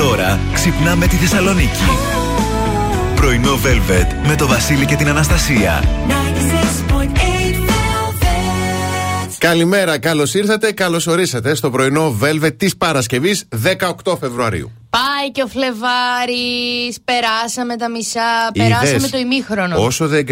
Τώρα ξυπνάμε τη Θεσσαλονίκη. Πρωινό Velvet με το Βασίλη και την Αναστασία. Καλημέρα, καλώς ήρθατε, καλώς ορίσατε στο πρωινό Velvet της Παρασκευής 18 Φεβρουαρίου. Πάει και ο Φλεβάρης. Περάσαμε τα μισά. Περάσαμε το ημίχρονο. Όσο δεν.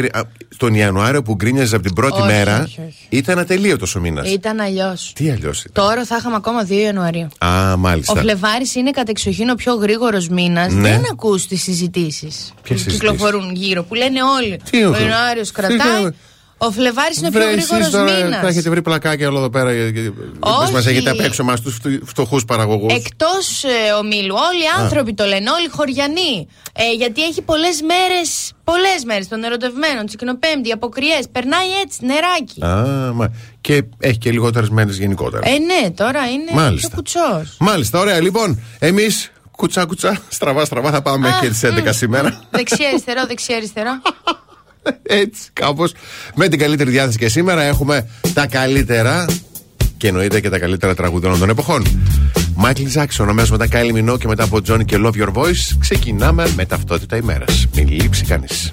Τον Ιανουάριο που γκρίνιαζε από την πρώτη μέρα. Όχι, όχι. Ήταν ατελείωτος ο μήνας. Ήταν αλλιώς. Τι αλλιώς ήταν; Τώρα θα είχαμε ακόμα 2 Ιανουαρίου. Α, μάλιστα. Ο Φλεβάρης είναι κατεξοχήν ο πιο γρήγορος μήνας. Ναι. Δεν ακούς τις συζητήσεις που συζητήσεις; κυκλοφορούν γύρω, που λένε όλοι. Τι ο έχω; Ιανουάριος Τι κρατάει. κάνω; Ο Φλεβάρης είναι ο πιο Βρε, εσείς γρήγορος τώρα μήνας. Θα έχετε βρει πλακάκια όλο εδώ πέρα. Όχι. Μα έχετε απ' έξω εμά τους φτωχούς παραγωγούς. Εκτός ε, ομίλου, όλοι οι άνθρωποι το λένε, όλοι οι χωριανοί. Ε, γιατί έχει πολλές μέρες, πολλές μέρες των ερωτευμένων, τσικνοπέμπτη, αποκριές. Περνάει έτσι, νεράκι. Α, μα. Και έχει και λιγότερες μέρες γενικότερα. Ε, ναι, τώρα είναι Μάλιστα. πιο κουτσός. Μάλιστα, ωραία. Λοιπόν, εμείς κουτσά κουτσά, στραβά στραβά θα πάμε και τις 11 σήμερα. Δεξιά-αριστερό, δεξιά-αριστερό. Έτσι, κάπως. Με την καλύτερη διάθεση και σήμερα έχουμε τα καλύτερα και εννοείται και τα καλύτερα τραγουδών των εποχών. Μάικλ Τζάξον, αμέσω μετά Κάιλι Μινό και μετά από Τζόνι και Love Your Voice, ξεκινάμε με ταυτότητα ημέρας. Μην λείψει κανείς.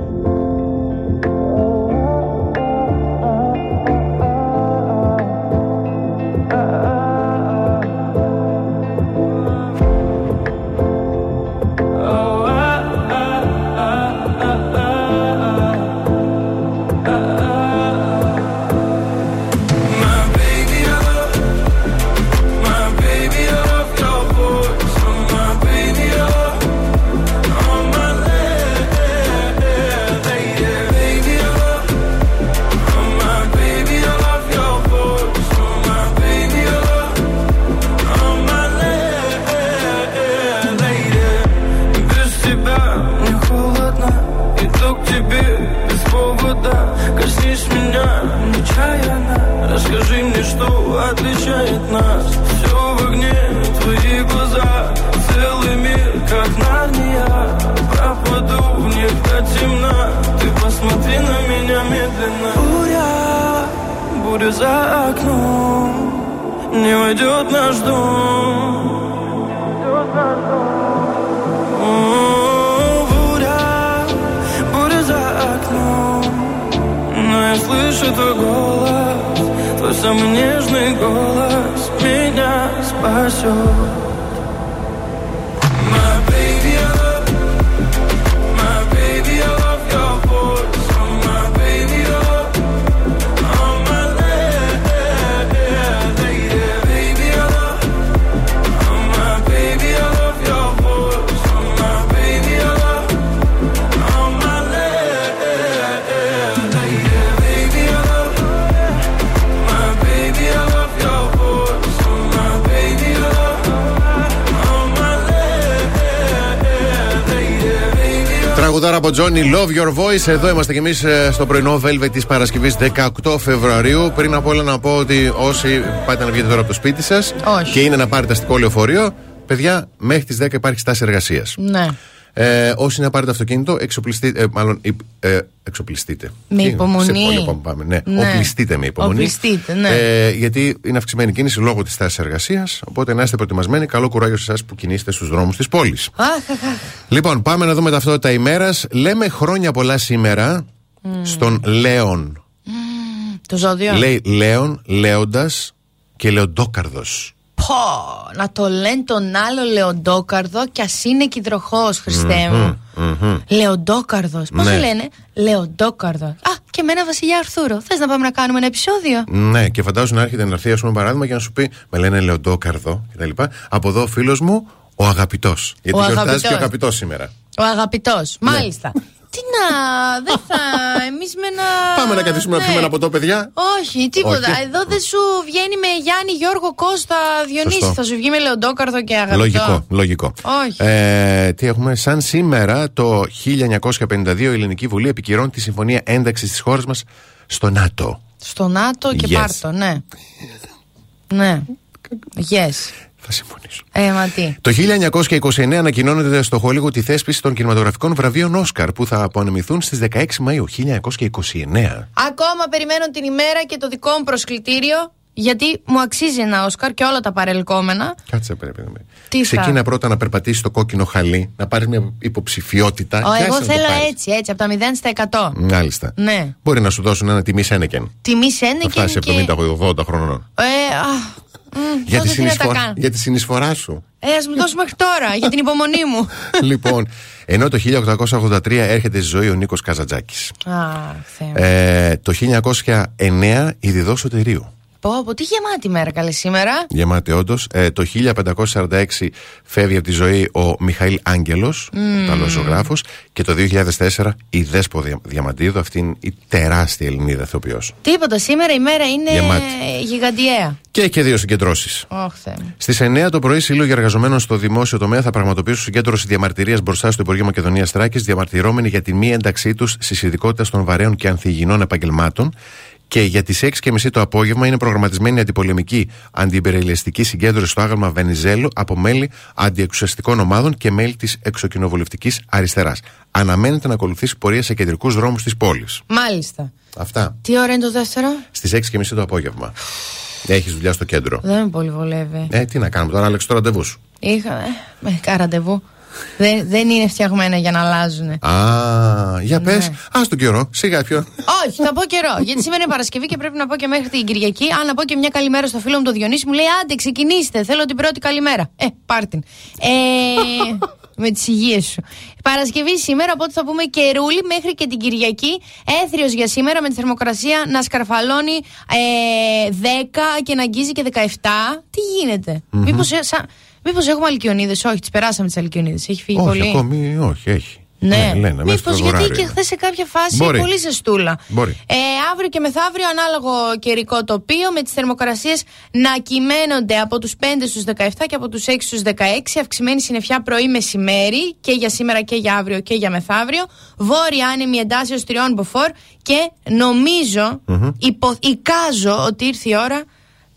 Τραγουδάρα από Johnny Love Your Voice. Εδώ είμαστε κι εμείς στο πρωινό Velvet της Παρασκευής 18 Φεβρουαρίου. Πριν από όλα να πω ότι όσοι πάτε να βγείτε τώρα από το σπίτι σας Όχι. και είναι να πάρετε αστικό λεωφορείο, παιδιά, μέχρι τις 10 υπάρχει στάση εργασίας. Ναι. Ε, όσοι είναι να πάρετε αυτοκίνητο, εξοπλιστείτε. Ε, μάλλον υπ- ε, εξοπλιστείτε. Με Τι, υπομονή. Σε πολύ πάμε, πάμε, ναι. Ναι. Οπλιστείτε με υπομονή. Οπλιστείτε, ναι. Ε, γιατί είναι αυξημένη κίνηση λόγω της τάση εργασίας. Οπότε να είστε προετοιμασμένοι. Καλό κουράγιο σε εσάς που κινείστε στους δρόμους της πόλης. Αχ, αχ, αχ. Λοιπόν, πάμε να δούμε ταυτότητα ημέρας. Λέμε χρόνια πολλά σήμερα στον Λέον. Το ζώδιο. Λέει Λέον, Λέοντας και Λεοντόκαρδος. Πω, να το λένε τον άλλο Λεοντόκαρδο κι ας είναι κυδροχό, Χριστέ μου. Λεοντόκαρδος. Πώς Ναι. λένε, Λεοντόκαρδος. Α, και εμένα Βασιλιά Αρθούρο. Θες να πάμε να κάνουμε ένα επεισόδιο; Ναι, και φαντάζομαι να έρχεται να έρθει, ας πούμε, παράδειγμα και να σου πει Με λένε Λεοντόκαρδο κτλ. Από εδώ ο φίλος μου, ο αγαπητός. Γιατί Ο γιορτάζει αγαπητός. και ο αγαπητός σήμερα. Ο αγαπητός. Ναι. Μάλιστα. Τι να, δεν θα. Εμείς με ένα. Πάμε να καθίσουμε να Ναι. πιούμε ένα ποτό, παιδιά. Όχι, τίποτα. Όχι. Εδώ δεν σου βγαίνει με Γιάννη, Γιώργο, Κώστα, Διονύση. Σωστό. Θα σου βγει με Λεοντόκαρδο και αγαπητό. Λογικό, λογικό. Όχι. Ε, τι έχουμε, σαν σήμερα το 1952 η Ελληνική Βουλή επικυρώνει τη συμφωνία ένταξης της χώρας μας στο ΝΑΤΟ. Στο ΝΑΤΟ και Yes. πάρτο, ναι. ναι. Yes. Θα συμφωνήσω. Ε, μα τι. Το 1929 ανακοινώνεται στο Χόλιγο τη θέσπιση των κινηματογραφικών βραβείων Όσκαρ που θα απονεμηθούν στις 16 Μαου 1929. Ακόμα περιμένω την ημέρα και το δικό μου προσκλητήριο. Γιατί μου αξίζει ένα Όσκαρ και όλα τα παρελκόμενα. Κάτσε πρέπει να με. Τι θα; Ξεκίνα πρώτα να περπατήσει το κόκκινο χαλί, να πάρει μια υποψηφιότητα. Ο, και άσε εγώ να το θέλω πάρεις. έτσι, έτσι, από τα 0 στα 100. Μάλιστα. Ναι. Μπορεί να σου δώσουν ένα τιμή Σένεκεν. Τιμή Θα Σένεκεν φτάσει και... 70-80 χρόνων. Ε, α, μ, Για τη, τότε τι να τα συνεισφορά, κάνω. για τη συνεισφορά σου. Ε, ας μου δώσεις μέχρι τώρα, για την υπομονή μου. λοιπόν, ενώ το 1883 έρχεται στη ζωή ο Νίκος Καζατζάκης. Α, Θεέ μου. Ε, το 1909 η Διδό Σωτηρίου. Πω, πω, τι γεμάτη μέρα καλή σήμερα. Γεμάτη όντως. Ε, το 1546 φεύγει από τη ζωή ο Μιχαήλ Άγγελος, mm. Ιταλός ζωγράφος. Και το 2004 η Δέσπο Δια- Διαμαντίδου, αυτήν η τεράστια Ελληνίδα ηθοποιός. Τίποτα, σήμερα η μέρα είναι Γεμάτη. γιγαντιαία. Και έχει και δύο συγκεντρώσεις. Ωχ, Θεέ μου. Στις 9 το πρωί, σύλλογοι εργαζομένων στο δημόσιο τομέα θα πραγματοποιήσουν συγκέντρωση διαμαρτυρίας μπροστά στο Υπουργείο Μακεδονίας Τράκης, διαμαρτυρώμενοι για τη μη ένταξή τους στις ειδικότητες των βαρέων και ανθυγινών επαγγελμάτων Και για τις 6.30 το απόγευμα είναι προγραμματισμένη η αντιπολεμική αντιυμπεριλιστική συγκέντρωση στο άγαλμα Βενιζέλου από μέλη αντιεξουσιαστικών ομάδων και μέλη της εξοκοινοβουλευτικής αριστεράς. Αναμένεται να ακολουθήσει πορεία σε κεντρικούς δρόμους της πόλης. Μάλιστα. Αυτά. Τι ώρα είναι το δεύτερο; Στις 6.30 το απόγευμα. Έχεις δουλειά στο κέντρο. Δεν με πολύ βολεύει. Ε, τι να κάνουμε τώρα, άλλαξε το ραντεβού σου. Είχα. Ε, με ραντεβού. Δεν, δεν είναι φτιαγμένα για να αλλάζουν. Α, για πες. Ναι. Α τον καιρό, σιγά πιο. Όχι, θα πω καιρό. Γιατί σήμερα είναι Παρασκευή και πρέπει να πω και μέχρι την Κυριακή. Αν να πω και μια καλημέρα στο φίλο μου το Διονύση, μου λέει Άντε, ξεκινήστε. Θέλω την πρώτη καλημέρα. Ε, πάρτιν. Ε, με τις υγείες σου. Παρασκευή σήμερα, οπότε θα πούμε καιρούλι μέχρι και την Κυριακή. Έθριος για σήμερα με τη θερμοκρασία να σκαρφαλώνει ε, 10 και να αγγίζει και 17. Τι γίνεται; Μήπως, ε, σαν- Μήπως έχουμε αλκιονίδες, όχι, τις περάσαμε τις αλκιονίδες. Έχει φύγει όχι, πολύ. ακόμη, όχι, έχει. Ναι, λένε, μέσα στο Μήπω γιατί Φεβρουάριο και είναι. χθες σε κάποια φάση Μπορεί. πολύ ζεστούλα. Μπορεί. Ε, αύριο και μεθαύριο ανάλογο καιρικό τοπίο με τις θερμοκρασίες να κυμαίνονται από τους 5 στους 17 και από τους 6 στους 16. Αυξημένη συννεφιά πρωί μεσημέρι και για σήμερα και για αύριο και για μεθαύριο. Βόρεια άνεμη εντάσσεως τριών μποφόρ και νομιζω υπο, εικάζω ότι ήρθε η ώρα.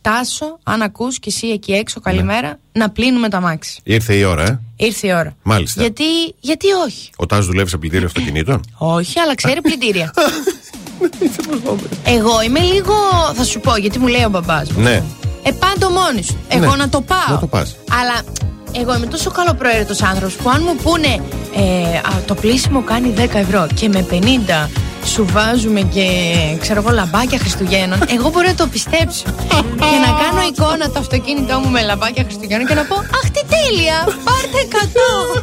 Τάσο, αν ακούς και εσύ εκεί έξω, καλημέρα, να πλύνουμε τα μάξι. Ήρθε η ώρα, ε; Ήρθε η ώρα. Μάλιστα. Γιατί, γιατί όχι; Ο Τάζ δουλεύει σε πλυντήριο αυτοκινήτων; Όχι, αλλά ξέρει πλυντήρια. Εγώ είμαι λίγο. Θα σου πω, γιατί μου λέει ο μπαμπάς μου. ναι. Ε, πάντο μόνη σου. Εγώ Ναι, να το πάω. να το πας. Αλλά εγώ είμαι τόσο καλοπροαίρετος άνθρωπος που αν μου πούνε ε, α, το πλήσιμο κάνει 10 ευρώ και με 50 σου βάζουμε και ξέρω εγώ λαμπάκια Χριστουγέννων, εγώ μπορώ να το πιστέψω. και να κάνω εικόνα το αυτοκίνητό μου με λαμπάκια Χριστουγέννων και να πω Αχ, τι τέλεια! Πάρτε 100!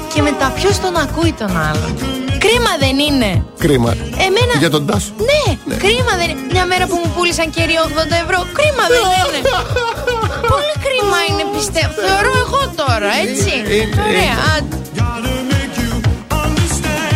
και μετά ποιος τον ακούει τον άλλον. Κρίμα δεν είναι. Κρίμα. Εμένα. Για τον Τάσο. Ναι, κρίμα δεν είναι. Μια μέρα που μου πούλησαν κερί 80 ευρώ. Κρίμα δεν είναι. Πολύ κρίμα είναι, πιστεύω. Θεωρώ εγώ τώρα, έτσι. Είναι, Ωραία. άντε. Gotta make you understand.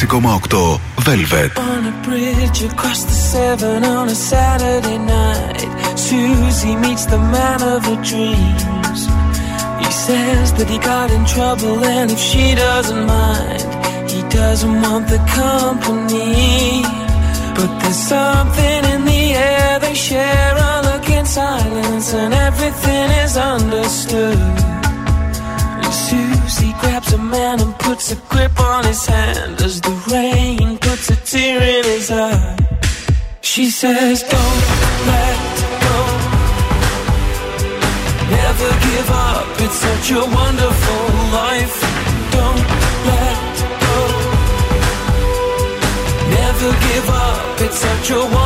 6,8 Velvet. On a bridge across the seven on a Saturday night, Susie meets the man of her dreams. He says that he got in trouble, and if she doesn't mind, he doesn't want the company. But there's something in the air, they share a look in silence, and everything is understood. Grabs a man and puts a grip on his hand as the rain puts a tear in his eye. She says, Don't let go. Never give up. It's such a wonderful life. Don't let go. Never give up. It's such a wonderful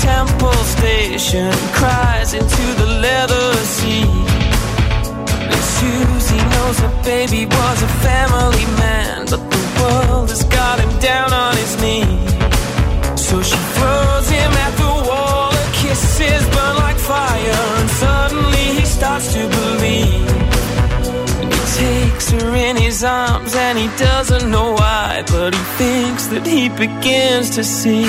temple station, cries into the leather seat. And Susie knows her baby was a family man, but the world has got him down on his knees. So she throws him at the wall, her kisses burn like fire, and suddenly he starts to believe. He takes her in his arms, and he doesn't know why, but he thinks that he begins to see.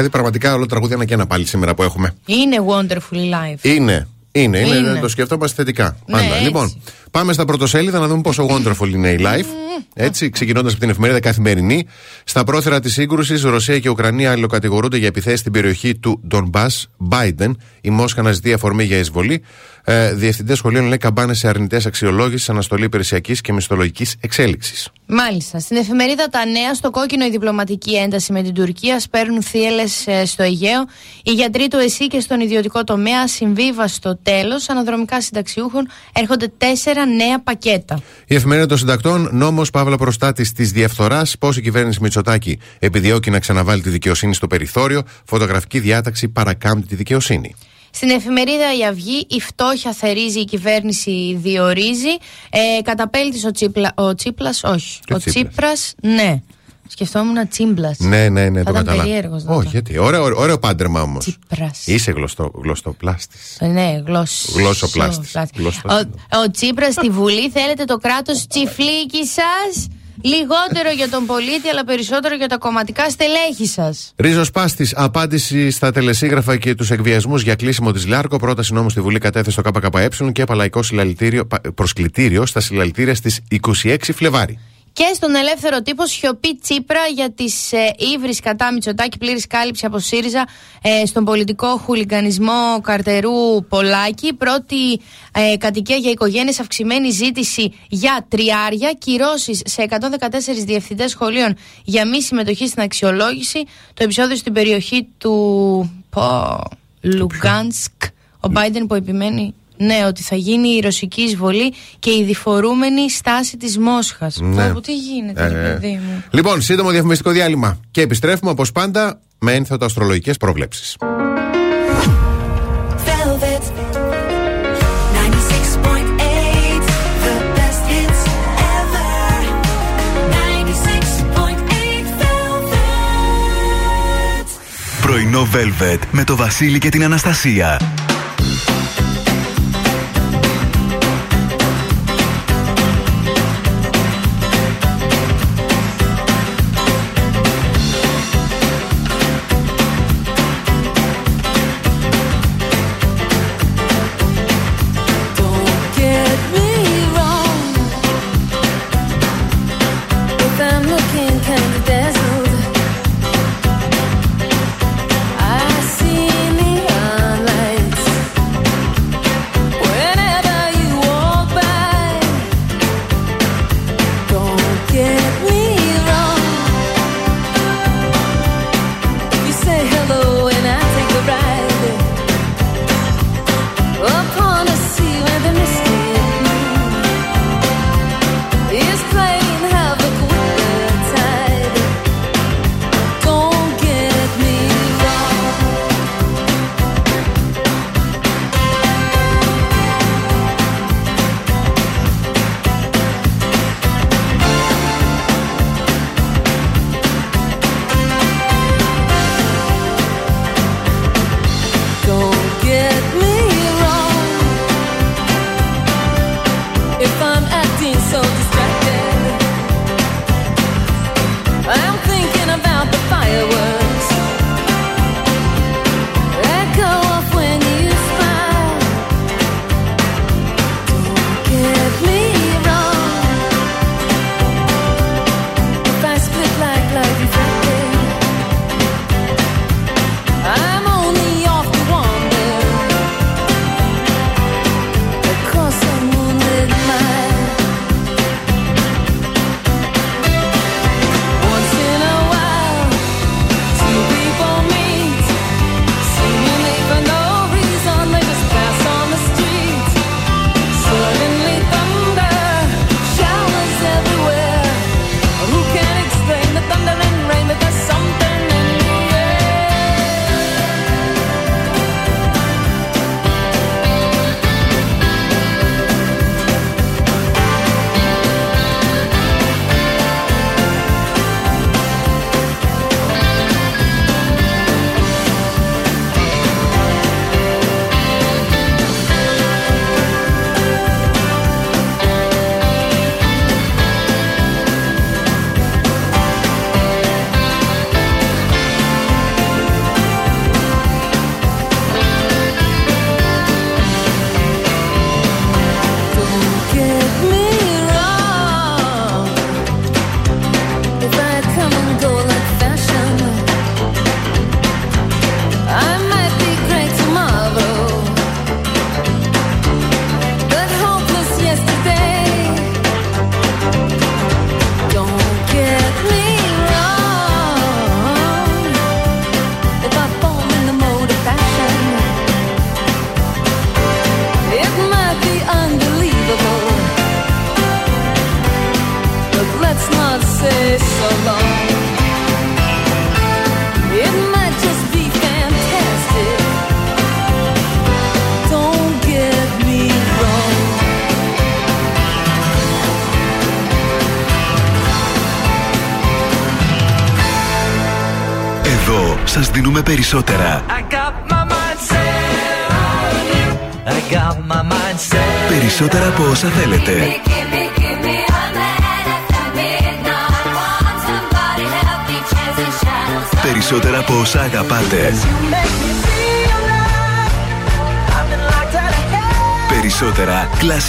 Δηλαδή, πραγματικά όλο τραγούδι ένα και ένα πάλι σήμερα που έχουμε. Είναι wonderful life. Είναι. Είναι, είναι, Είναι. το σκεφτόμαστε θετικά. Ναι, Πάντα. έτσι. Λοιπόν, πάμε στα πρωτοσέλιδα να δούμε πόσο wonderful είναι η life. Έτσι, ξεκινώντας από την εφημερίδα Καθημερινή. Στα πρόθυρα της σύγκρουσης, Ρωσία και Ουκρανία αλληλοκατηγορούνται για επιθέσεις στην περιοχή του Ντομπά. Biden, η Μόσχα να ζητεί αφορμή για εισβολή. Ε, Διευθυντές σχολείων λέει καμπάνε σε αρνητές αξιολόγησης, αναστολή υπηρεσιακής και μισθολογικής εξέλιξης. Μάλιστα. Στην εφημερίδα Τα Νέα, στο κόκκινο η διπλωματική ένταση με την Τουρκία σπέρνουν θύελες στο Αιγαίο. Οι γιατροί του ΕΣΥ και στον ιδιωτικό τομέα συμβίβαστο τέλος. Αναδρομικά συνταξιούχων έρχονται τέσσερα νέα πακέτα. Η εφημερίδα των συντακτών, νόμος Παύλα Προστάτης της διαφθοράς, πώς η κυβέρνηση Μητσοτάκη επιδιώκει να ξαναβάλει τη δικαιοσύνη στο περιθώριο, φωτογραφική διάταξη παρακάμπτει τη δικαιοσύνη. Στην εφημερίδα Η Αυγή, η φτώχεια θερίζει, η κυβέρνηση διορίζει. Ε, καταπέλτης ο, Τσίπλα, ο Τσίπλας, όχι. Και ο Τσίπρας. Τσίπρας, ναι. Σκεφτόμουν Τσίμπλας. Ναι, ναι, ναι, Θα το ήταν καταλάβω. περίεργος να Όχι, το- γιατί. Ωραίο, ωραίο, ωραίο πάντρεμα όμως. Τσίπρας. Είσαι γλωστό, γλωστοπλάστης. Ε, Ναι, γλώσσο. Γλώσσοπλάστης. Γλώσσο- Ο, ο Τσίπρας στη Βουλή θέλετε το κράτος τσιφλίκι σας; Λιγότερο για τον πολίτη, αλλά περισσότερο για τα κομματικά στελέχη σας. Ρίζο Πάστη, απάντηση στα τελεσίγραφα και τους εκβιασμούς για κλείσιμο της Λάρκο. Πρόταση νόμου στη Βουλή κατέθεσε το ΚΚΕ και παλαϊκό συλλαλητήριο- πα- προσκλητήριο στα συλλαλητήρια στις 26 Φλεβάρι. Και στον ελεύθερο τύπο σιωπή Τσίπρα για τις ε, ύβρι κατά Μητσοτάκη, πλήρης κάλυψη από ΣΥΡΙΖΑ ε, στον πολιτικό χουλιγκανισμό Καρτερού Πολάκη. Πρώτη ε, κατοικία για οικογένειες, αυξημένη ζήτηση για τριάρια, κυρώσεις σε 114 διευθυντές σχολείων για μη συμμετοχή στην αξιολόγηση. Το επεισόδιο στην περιοχή του πω, Λουγκάνσκ. Ο Μπάιντεν που επιμένει ναι, ότι θα γίνει η ρωσική εισβολή και η διφορούμενη στάση της Μόσχας. Ναι. Πω, πω, τι γίνεται, ρε Ε, παιδί μου. Λοιπόν, σύντομο διαφημιστικό διάλειμμα. Και επιστρέφουμε όπως πάντα με ένθετα αστρολογικές προβλέψεις. Velvet 96.8, the best hits ever. 96.8 Velvet. Πρωινό Velvet με το Βασίλη και την Αναστασία.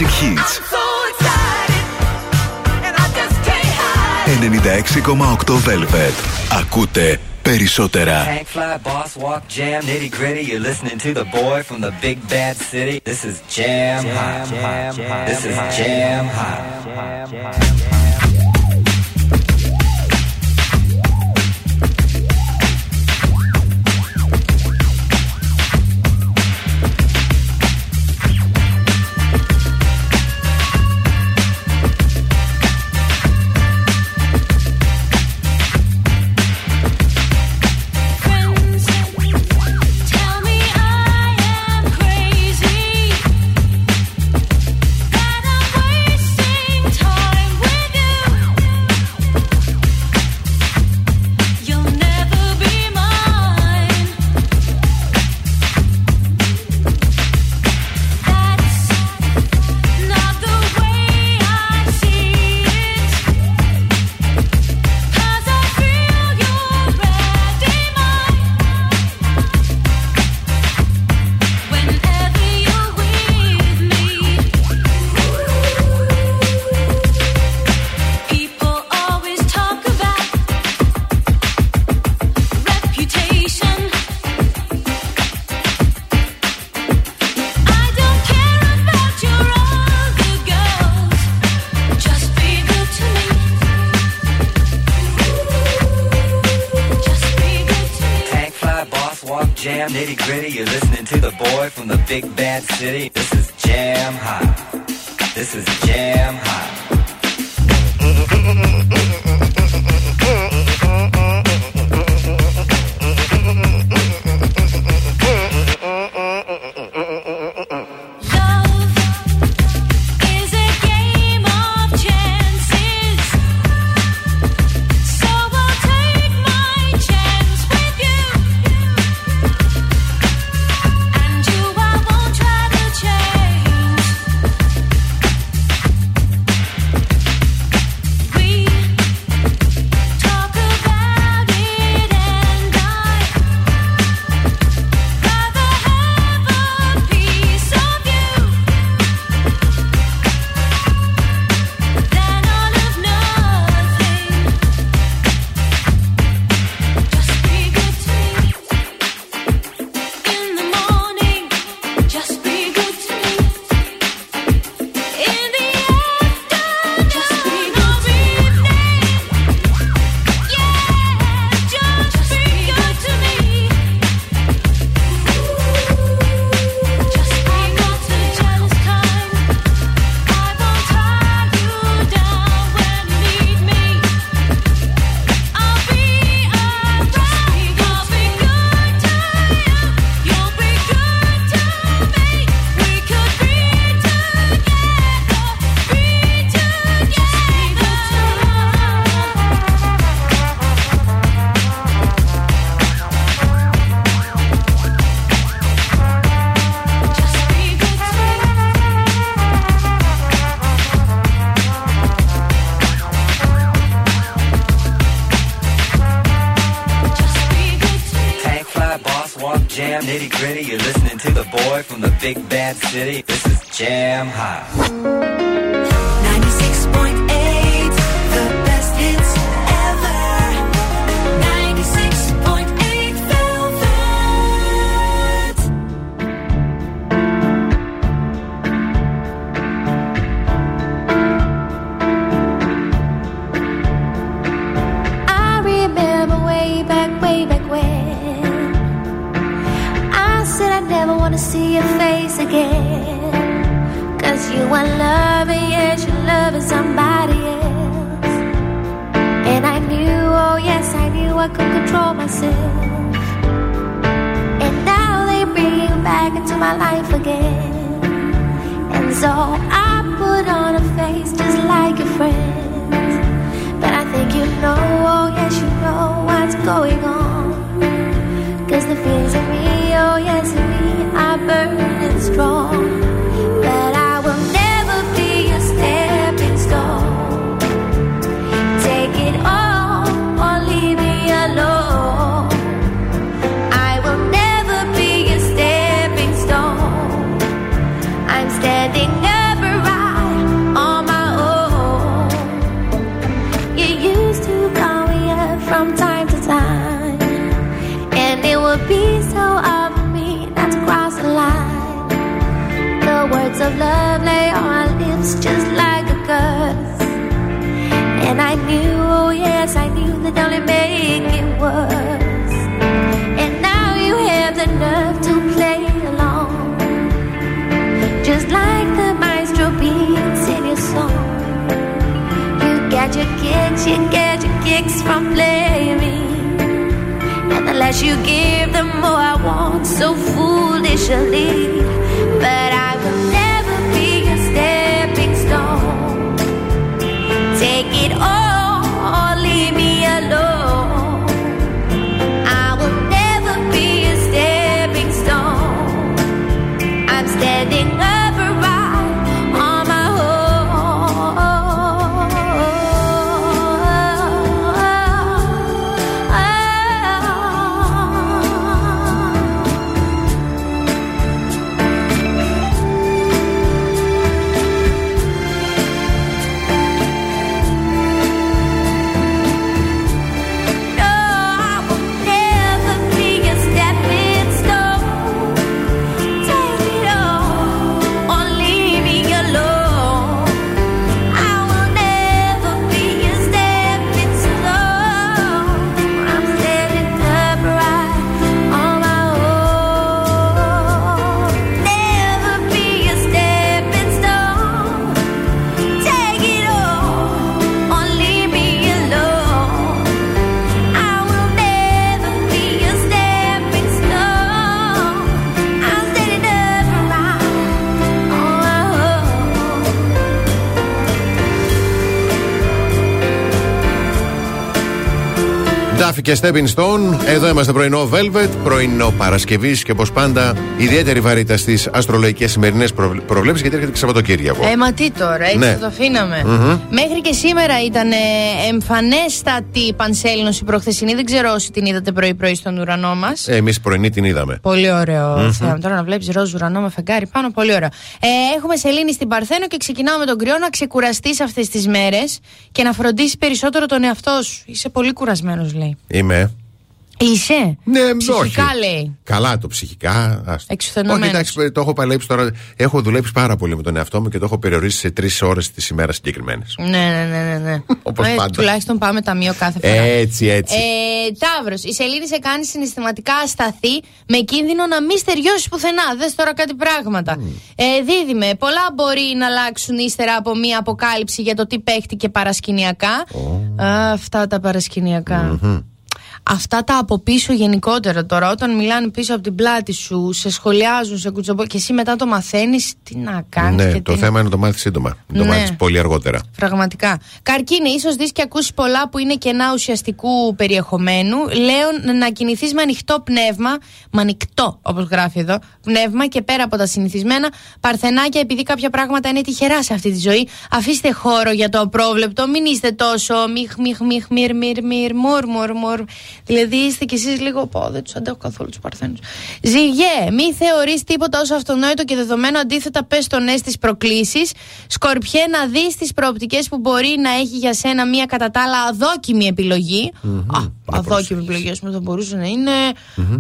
Classic Hits. 96,8 Velvet. Ακούτε περισσότερα. Tank fly, boss walk, jam, nitty gritty. You're listening to the boy from the big bad city. This is jam, hot. This is jam, hot. shitty. και Stepping Stone. Εδώ είμαστε πρωινό Velvet, πρωινό Παρασκευής και όπως πάντα ιδιαίτερη βαρύτητα στις αστρολογικές σημερινές προβλέψεις γιατί έρχεται και Σαββατοκύριακο. Ε, μα τι τώρα, έτσι Ναι. το αφήναμε. Μέχρι και σήμερα ήταν ε, εμφανέστατη η πανσέλινος η προχθεσινή. Δεν ξέρω όσοι την είδατε πρωί-πρωί στον ουρανό μας. Ε, Εμείς πρωινή την είδαμε. Πολύ ωραίο θέμα. Τώρα να βλέπεις ροζ ουρανό με φεγγάρι πάνω, πολύ ωραίο. Ε, έχουμε σελήνη στην Παρθένο και ξεκινάω με τον κρυό να ξεκουραστείς αυτές τις μέρες και να φροντίσεις περισσότερο τον εαυτό σου. Είσαι πολύ κουρασμένος, λέει. Είμαι. Είσαι; Ναι, Ψυχικά όχι. λέει. Καλά το ψυχικά. άστο. Εξουθενωμένος. Όχι, εντάξει, το έχω παλέψει τώρα. Έχω δουλέψει πάρα πολύ με τον εαυτό μου και το έχω περιορίσει σε τρεις ώρες τη ημέρα συγκεκριμένες. Ναι, ναι, ναι, ναι. ναι. Όπως Ε, πάντα. Τουλάχιστον πάμε ταμείο κάθε φορά. Έτσι, έτσι. Ε, Ταύρος, η σελήνη σε κάνει συναισθηματικά ασταθή με κίνδυνο να μην στεριώσεις πουθενά. Δες τώρα κάτι πράγματα. Ε, δίδυμε, πολλά μπορεί να αλλάξουν ύστερα από μία αποκάλυψη για το τι παίχτηκε παρασκηνιακά. Α, αυτά τα παρασκηνιακά. Αυτά τα από πίσω γενικότερα τώρα, όταν μιλάνε πίσω από την πλάτη σου, σε σχολιάζουν, σε κουτσομπό και εσύ μετά το μαθαίνεις, τι να κάνεις. ναι, και το τι... θέμα είναι να το μάθεις σύντομα. Να το Ναι. μάθεις πολύ αργότερα. Πραγματικά. Καρκίνη, ίσως δεις και ακούσεις πολλά που είναι κενά ουσιαστικού περιεχομένου. Λέω να κινηθείς με ανοιχτό πνεύμα, με ανοιχτό όπως γράφει εδώ, πνεύμα και πέρα από τα συνηθισμένα. Παρθενάκια, επειδή κάποια πράγματα είναι τυχερά σε αυτή τη ζωή, αφήστε χώρο για το απρόβλεπτο. Μην είστε τόσο μιχ, μιχ, μιχ, μυρ, μυρ, μυρ, μουρ, μουρ, μουρ. Δηλαδή είστε κι εσείς λίγο πω, δεν τους αντέχω καθόλου τους Παρθένους. Ζυγέ, μη θεωρείς τίποτα ως αυτονόητο και δεδομένο. Αντίθετα, πες το ναι στις προκλήσεις. Σκορπιέ, να δεις τις προοπτικές που μπορεί να έχει για σένα μια κατά τα άλλα αδόκιμη επιλογή. Α, αδόκιμη επιλογή, ας πούμε, θα μπορούσε να είναι.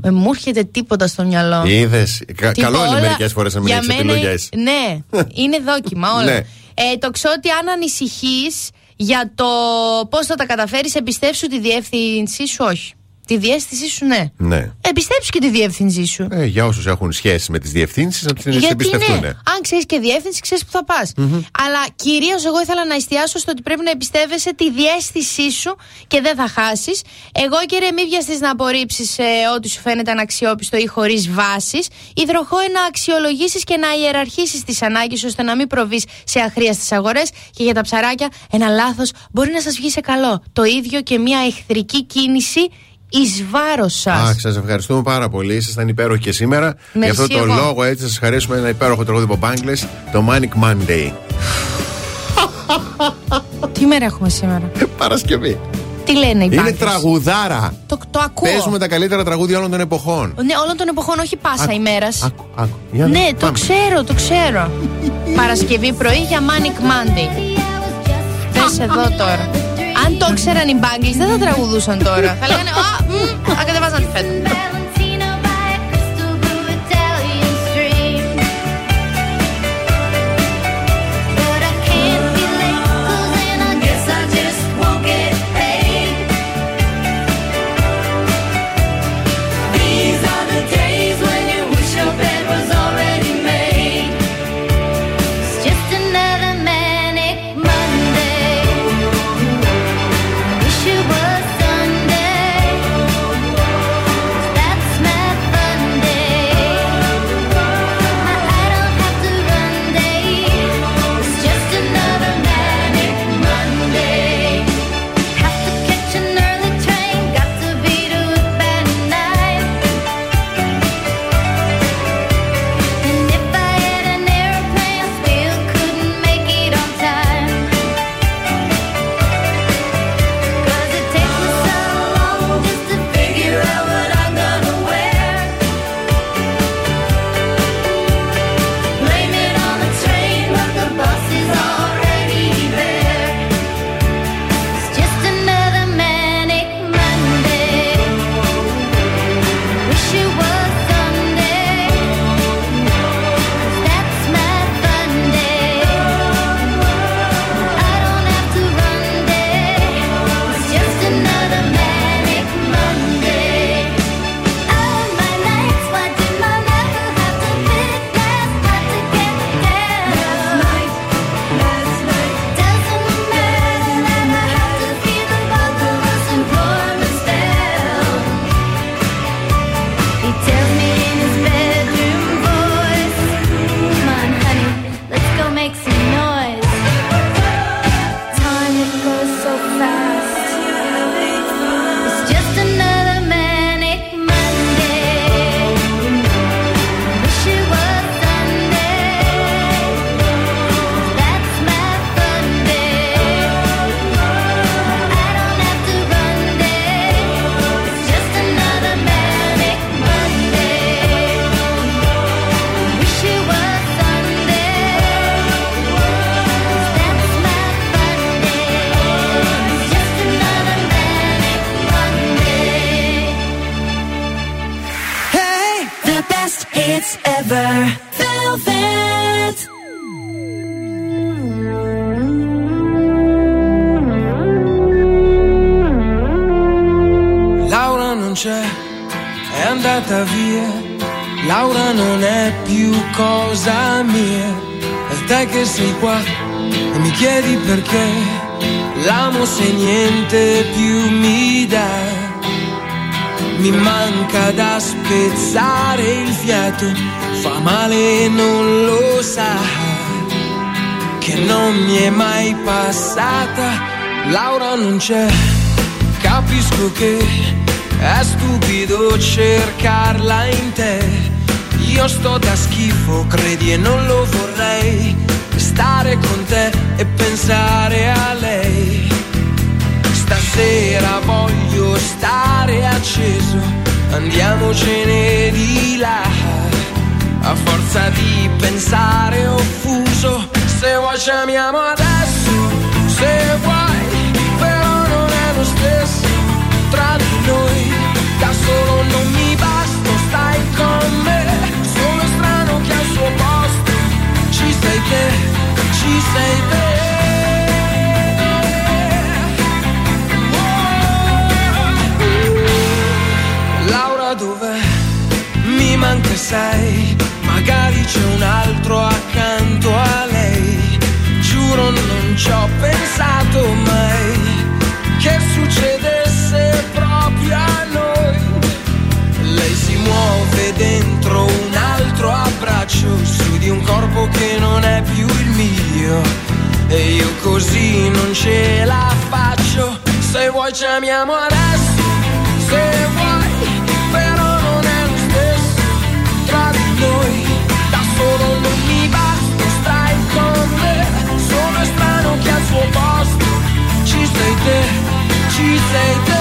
Ε, μου έρχεται τίποτα στο μυαλό. Είδες. Καλό Τίποτα, είναι όλα- μερικές φορές να μην για έχεις μένα- επιλογές. Ναι, είναι δόκιμα όλα. Ναι. ε, το ξότι αν ανησυχείς για το πώς θα τα καταφέρεις, εμπιστεύσου τη διεύθυνσή σου, όχι. Τη διεύθυνσή σου, ναι. Ναι. Εμπιστέψου και τη διεύθυνσή σου. Ε, για όσους έχουν σχέση με τις διευθύνσει, να τι Γιατί εμπιστευτούν. ναι, αν ξέρεις και διεύθυνση, ξέρεις που θα πας. Αλλά κυρίως εγώ ήθελα να εστιάσω στο ότι πρέπει να εμπιστεύεσαι τη διέστησή σου και δεν θα χάσεις. Εγώ, κύριε, μη βιαστεί να απορρίψεις ό,τι σου φαίνεται αναξιόπιστο ή χωρίς βάσεις. Υδροχώ να αξιολογήσεις και να ιεραρχήσεις τις ανάγκες ώστε να μην προβείς σε αχρίαστες αγορές. Και για τα ψαράκια, ένα λάθος μπορεί να σας βγει σε καλό. Το ίδιο και μια εχθρική κίνηση εις βάρος σας. Αχ, σας ευχαριστούμε πάρα πολύ. Ήσασταν υπέροχοι και σήμερα. Γι' Μερσή αυτό το εγώ. λόγο έτσι σας χαρίσουμε ένα υπέροχο τραγούδι από Bangles, το Manic Monday. Τι μέρα έχουμε σήμερα; Παρασκευή. Τι λένε οι Είναι πάντες; τραγουδάρα. Το, το ακούω. Παίζουμε τα καλύτερα τραγούδια όλων των εποχών. Ναι, όλων των εποχών, όχι πάσα Άκου, ημέρας. Άκου, άκου. Για να- Ναι, το πάμε. ξέρω, το ξέρω. Παρασκευή πρωί για Manic Monday. Πες εδώ τώρα. Αν το ξέραν οι Bangles δεν θα τραγουδούσαν τώρα. Θα λέγανε Α, μ, θα κατεβάζαν τη φέτα. Che sei qua e mi chiedi perché. L'amo se niente più mi dà. Mi manca da spezzare il fiato. Fa male e non lo sa. Che non mi è mai passata. Laura non c'è. Capisco che è stupido cercarla in te. Io sto da schifo, credi e non lo vorrei. Stare con te e pensare a lei. Stasera voglio stare acceso, andiamocene di là. A forza di pensare offuso, se vuoi ci amiamo adesso, se vuoi, però non è lo stesso tra di noi. Da solo non mi basta, stai con me, ci sei te. Laura dov'è? Mi manca sei, magari c'è un altro accanto a lei. Giuro non ci ho pensato mai che succedesse proprio a noi. Lei si muove dentro un altro abbraccio di un corpo che non è più il mio e io così non ce la faccio. Se vuoi ci amiamo adesso, se vuoi, però non è lo stesso tra di noi. Da solo non mi basta, stai con me, sono strano che al suo posto ci sei te, ci sei te.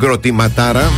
συγκροτηματάρα.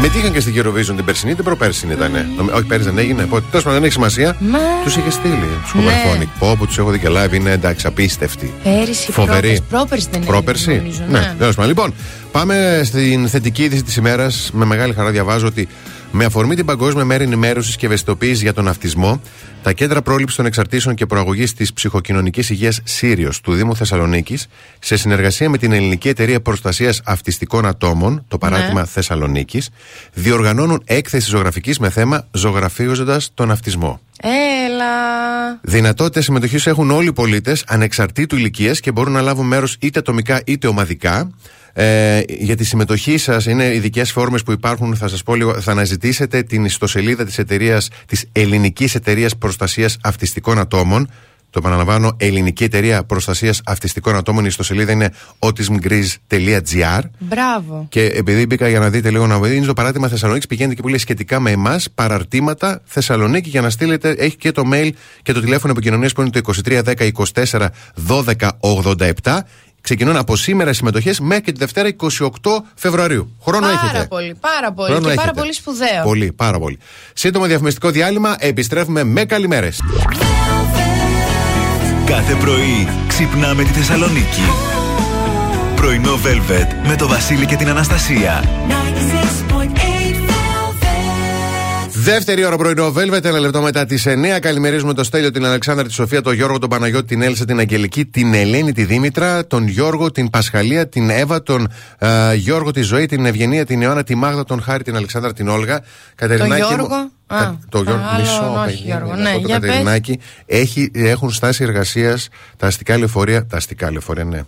Μετήχαν και στην Eurovision την περσινή, την προπέρσινη ήταν. Mm. Όχι, πέρυσι δεν έγινε. Οπότε τέλος πάντων, δεν έχει σημασία. Μα... Τους είχε στείλει τους Κοπερφώνικ. Ναι. Πω, που τους έχω δει και live, είναι εντάξει, απίστευτη. Πέρυσι, φοβερή. Πρόπερση δεν είναι. Πρόπερση. Ναι, ναι. λοιπόν, πάμε στην θετική είδηση της ημέρας. Με μεγάλη χαρά διαβάζω ότι με αφορμή την Παγκόσμια Μέρα Ενημέρωσης και Ευαισθητοποίηση για τον Αυτισμό, τα κέντρα πρόληψης των εξαρτήσεων και προαγωγής της ψυχοκοινωνικής υγείας Σύριος του Δήμου Θεσσαλονίκης, σε συνεργασία με την Ελληνική Εταιρεία Προστασίας Αυτιστικών Ατόμων, το παράδειγμα Θεσσαλονίκης, διοργανώνουν έκθεση ζωγραφικής με θέμα Ζωγραφίζοντας τον Αυτισμό. Έλα. Δυνατότητες συμμετοχής έχουν όλοι οι πολίτες ανεξαρτήτου ηλικίας και μπορούν να λάβουν μέρος είτε ατομικά είτε ομαδικά. Ε, για τη συμμετοχή σας είναι ειδικέ φόρμες που υπάρχουν. Θα σας πω λίγο. Θα αναζητήσετε την ιστοσελίδα της εταιρείας, της Ελληνικής Εταιρείας Προστασίας Αυτιστικών Ατόμων. Το επαναλαμβάνω, Ελληνική Εταιρεία Προστασίας Αυτιστικών Ατόμων. Η ιστοσελίδα είναι autismgreece.gr. Μπράβο. Και επειδή μπήκα για να δείτε λίγο να δείτε, είναι στο παράδειγμα Θεσσαλονίκης. Πηγαίνετε και που λέει σχετικά με εμάς, παραρτήματα Θεσσαλονίκη για να στείλετε. Έχει και το mail και το τηλέφωνο επικοινωνίας που είναι το 2310 24 12 87. Ξεκινούν από σήμερα οι συμμετοχές μέχρι και τη Δευτέρα 28 Φεβρουαρίου. Χρόνο Πάρα έχετε. πολύ, πάρα πολύ. Χρόνο και πάρα έχετε. πολύ σπουδαίο. Πολύ, πάρα πολύ. Σύντομο διαφημιστικό διάλειμμα. Επιστρέφουμε με καλημέρες. Κάθε πρωί ξυπνάμε τη Θεσσαλονίκη. Πρωινό Velvet με το Βασίλη και την Αναστασία. Δεύτερη ώρα πρωινό Velvet, ένα λεπτό μετά τις 9. Καλημερίζουμε τον Στέλιο, την Αλεξάνδρα, τη Σοφία, τον Γιώργο, τον Παναγιώτη, την Έλσα, την Αγγελική, την Ελένη, τη Δήμητρα, τον Γιώργο, την Πασχαλία, την Εύα, τον ε, Γιώργο, τη Ζωή, την Ευγενία, την Ιωάννα, τη Μάγδα, τον Χάρη, την Αλεξάνδρα, την Όλγα. Κατερινάκη. Γιώργο; μου- Α, Κα- το Γιώργο, α, άλλο, μισό, όχι, παιδί, Γιώργο. να Ναι, πω το για πες. Κατερινάκη. Έχει, έχουν στάσει εργασίας τα αστικά λεωφορεία. Τα αστικά λεωφορεία, ναι.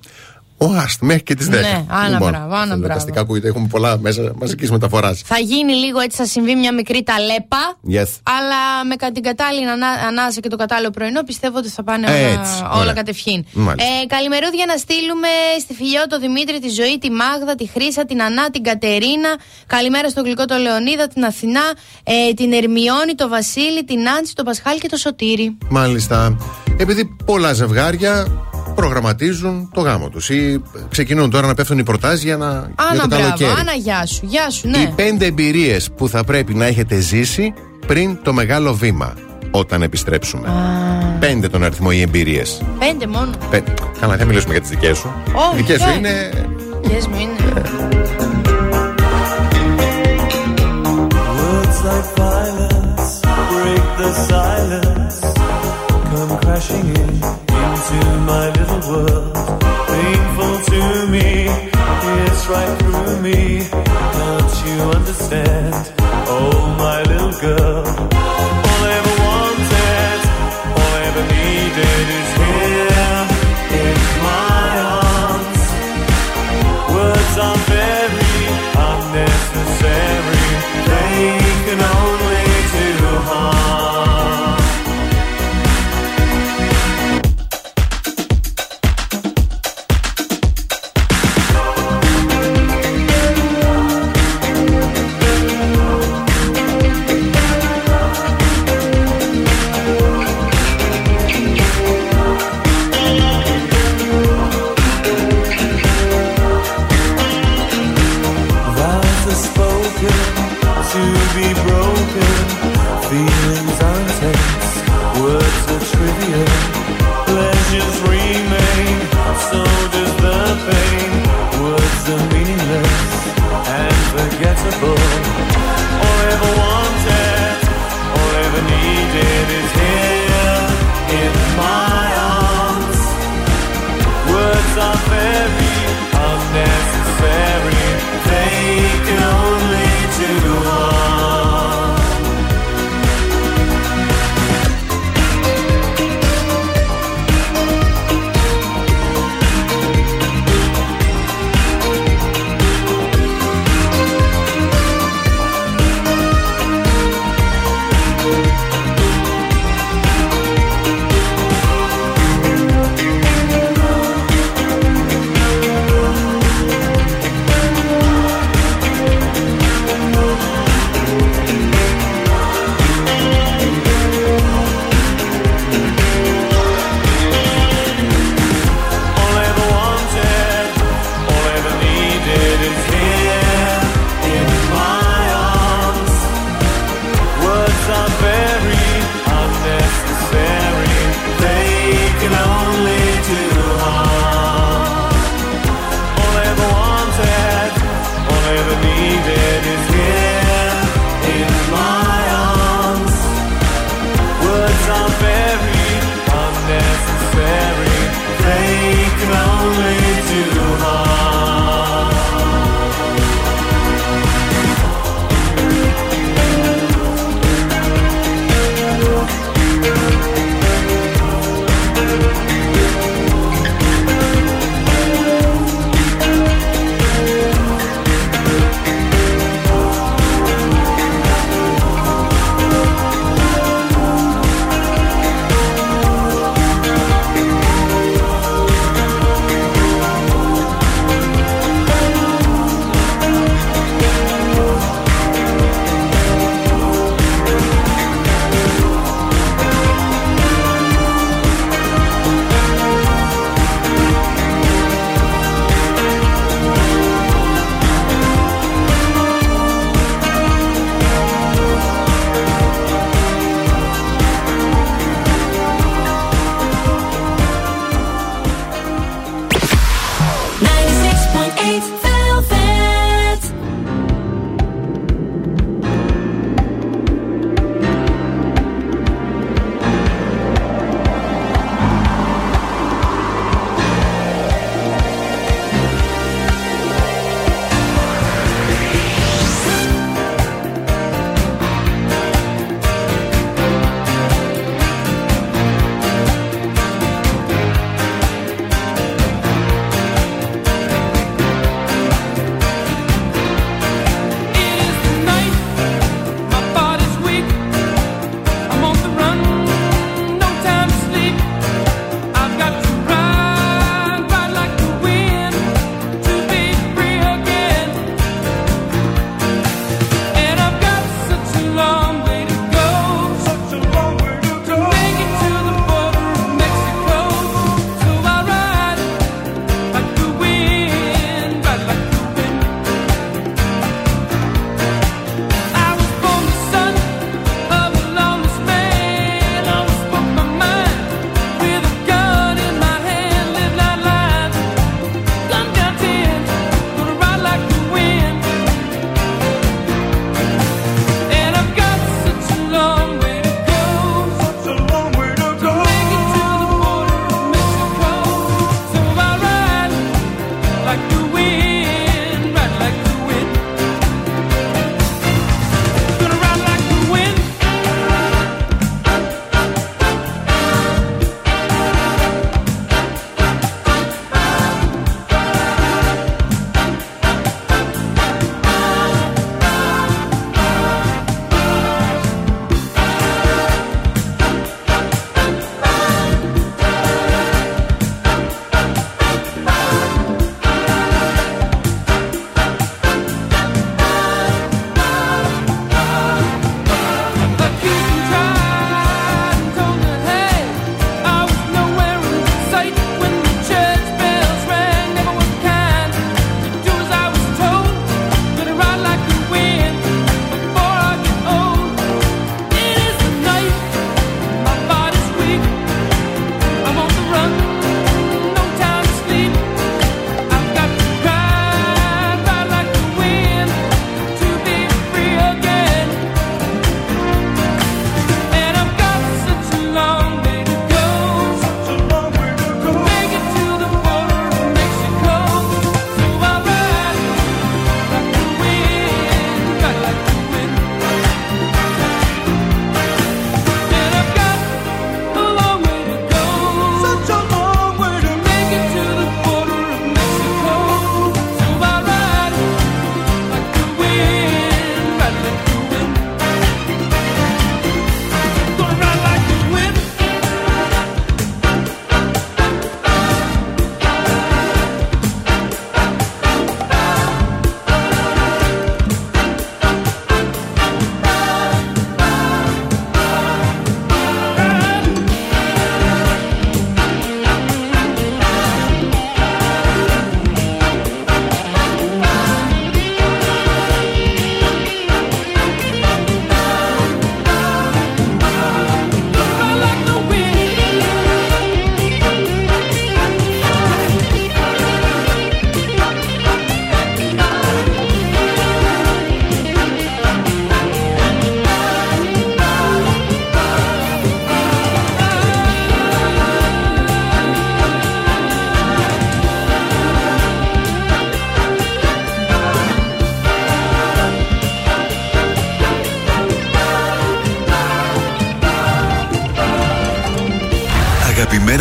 Ο Αστ, μέχρι και τις 10. Ναι, άνα μπράβο, άνα τα μπράβο. αστικά ακούγεται, έχουμε πολλά μέσα μαζικής μεταφοράς. Θα γίνει λίγο έτσι, θα συμβεί μια μικρή ταλέπα. Yes. Αλλά με κα- την κατάλληλη ανά- ανάσα και το κατάλληλο πρωινό πιστεύω ότι θα πάνε Έτσι, όλα, ωραία. όλα κατευχήν. Μάλιστα. Ε, καλημερούδια να στείλουμε στη Φιλιό, το Δημήτρη, τη Ζωή, τη Μάγδα, τη Χρύσα, την Ανά, την Κατερίνα. Καλημέρα στο γλυκό το Λεωνίδα, την Αθηνά, ε, την Ερμιόνη, το Βασίλη, την Άντσι, το Πασχάλη και το Σωτήρι. Μάλιστα. Επειδή πολλά ζευγάρια προγραμματίζουν το γάμο τους ή ξεκινούν τώρα να πέφτουν οι προτάσεις για, να, για Άνα, το μπράβο, καλοκαίρι. Άνα, γεια σου, γεια σου, Οι ναι. πέντε εμπειρίες που θα πρέπει να έχετε ζήσει πριν το μεγάλο βήμα όταν επιστρέψουμε. Πέντε τον αριθμό οι εμπειρίες. Πέντε μόνο. Καλά, δεν μιλήσουμε για τις δικές σου. Όχι, οι δικές σου ναι. είναι. Yes, μου είναι. Words like violence break the silence. Come crashing in into my little world. Painful to me, it's right through me. Don't you understand? Oh, my little girl.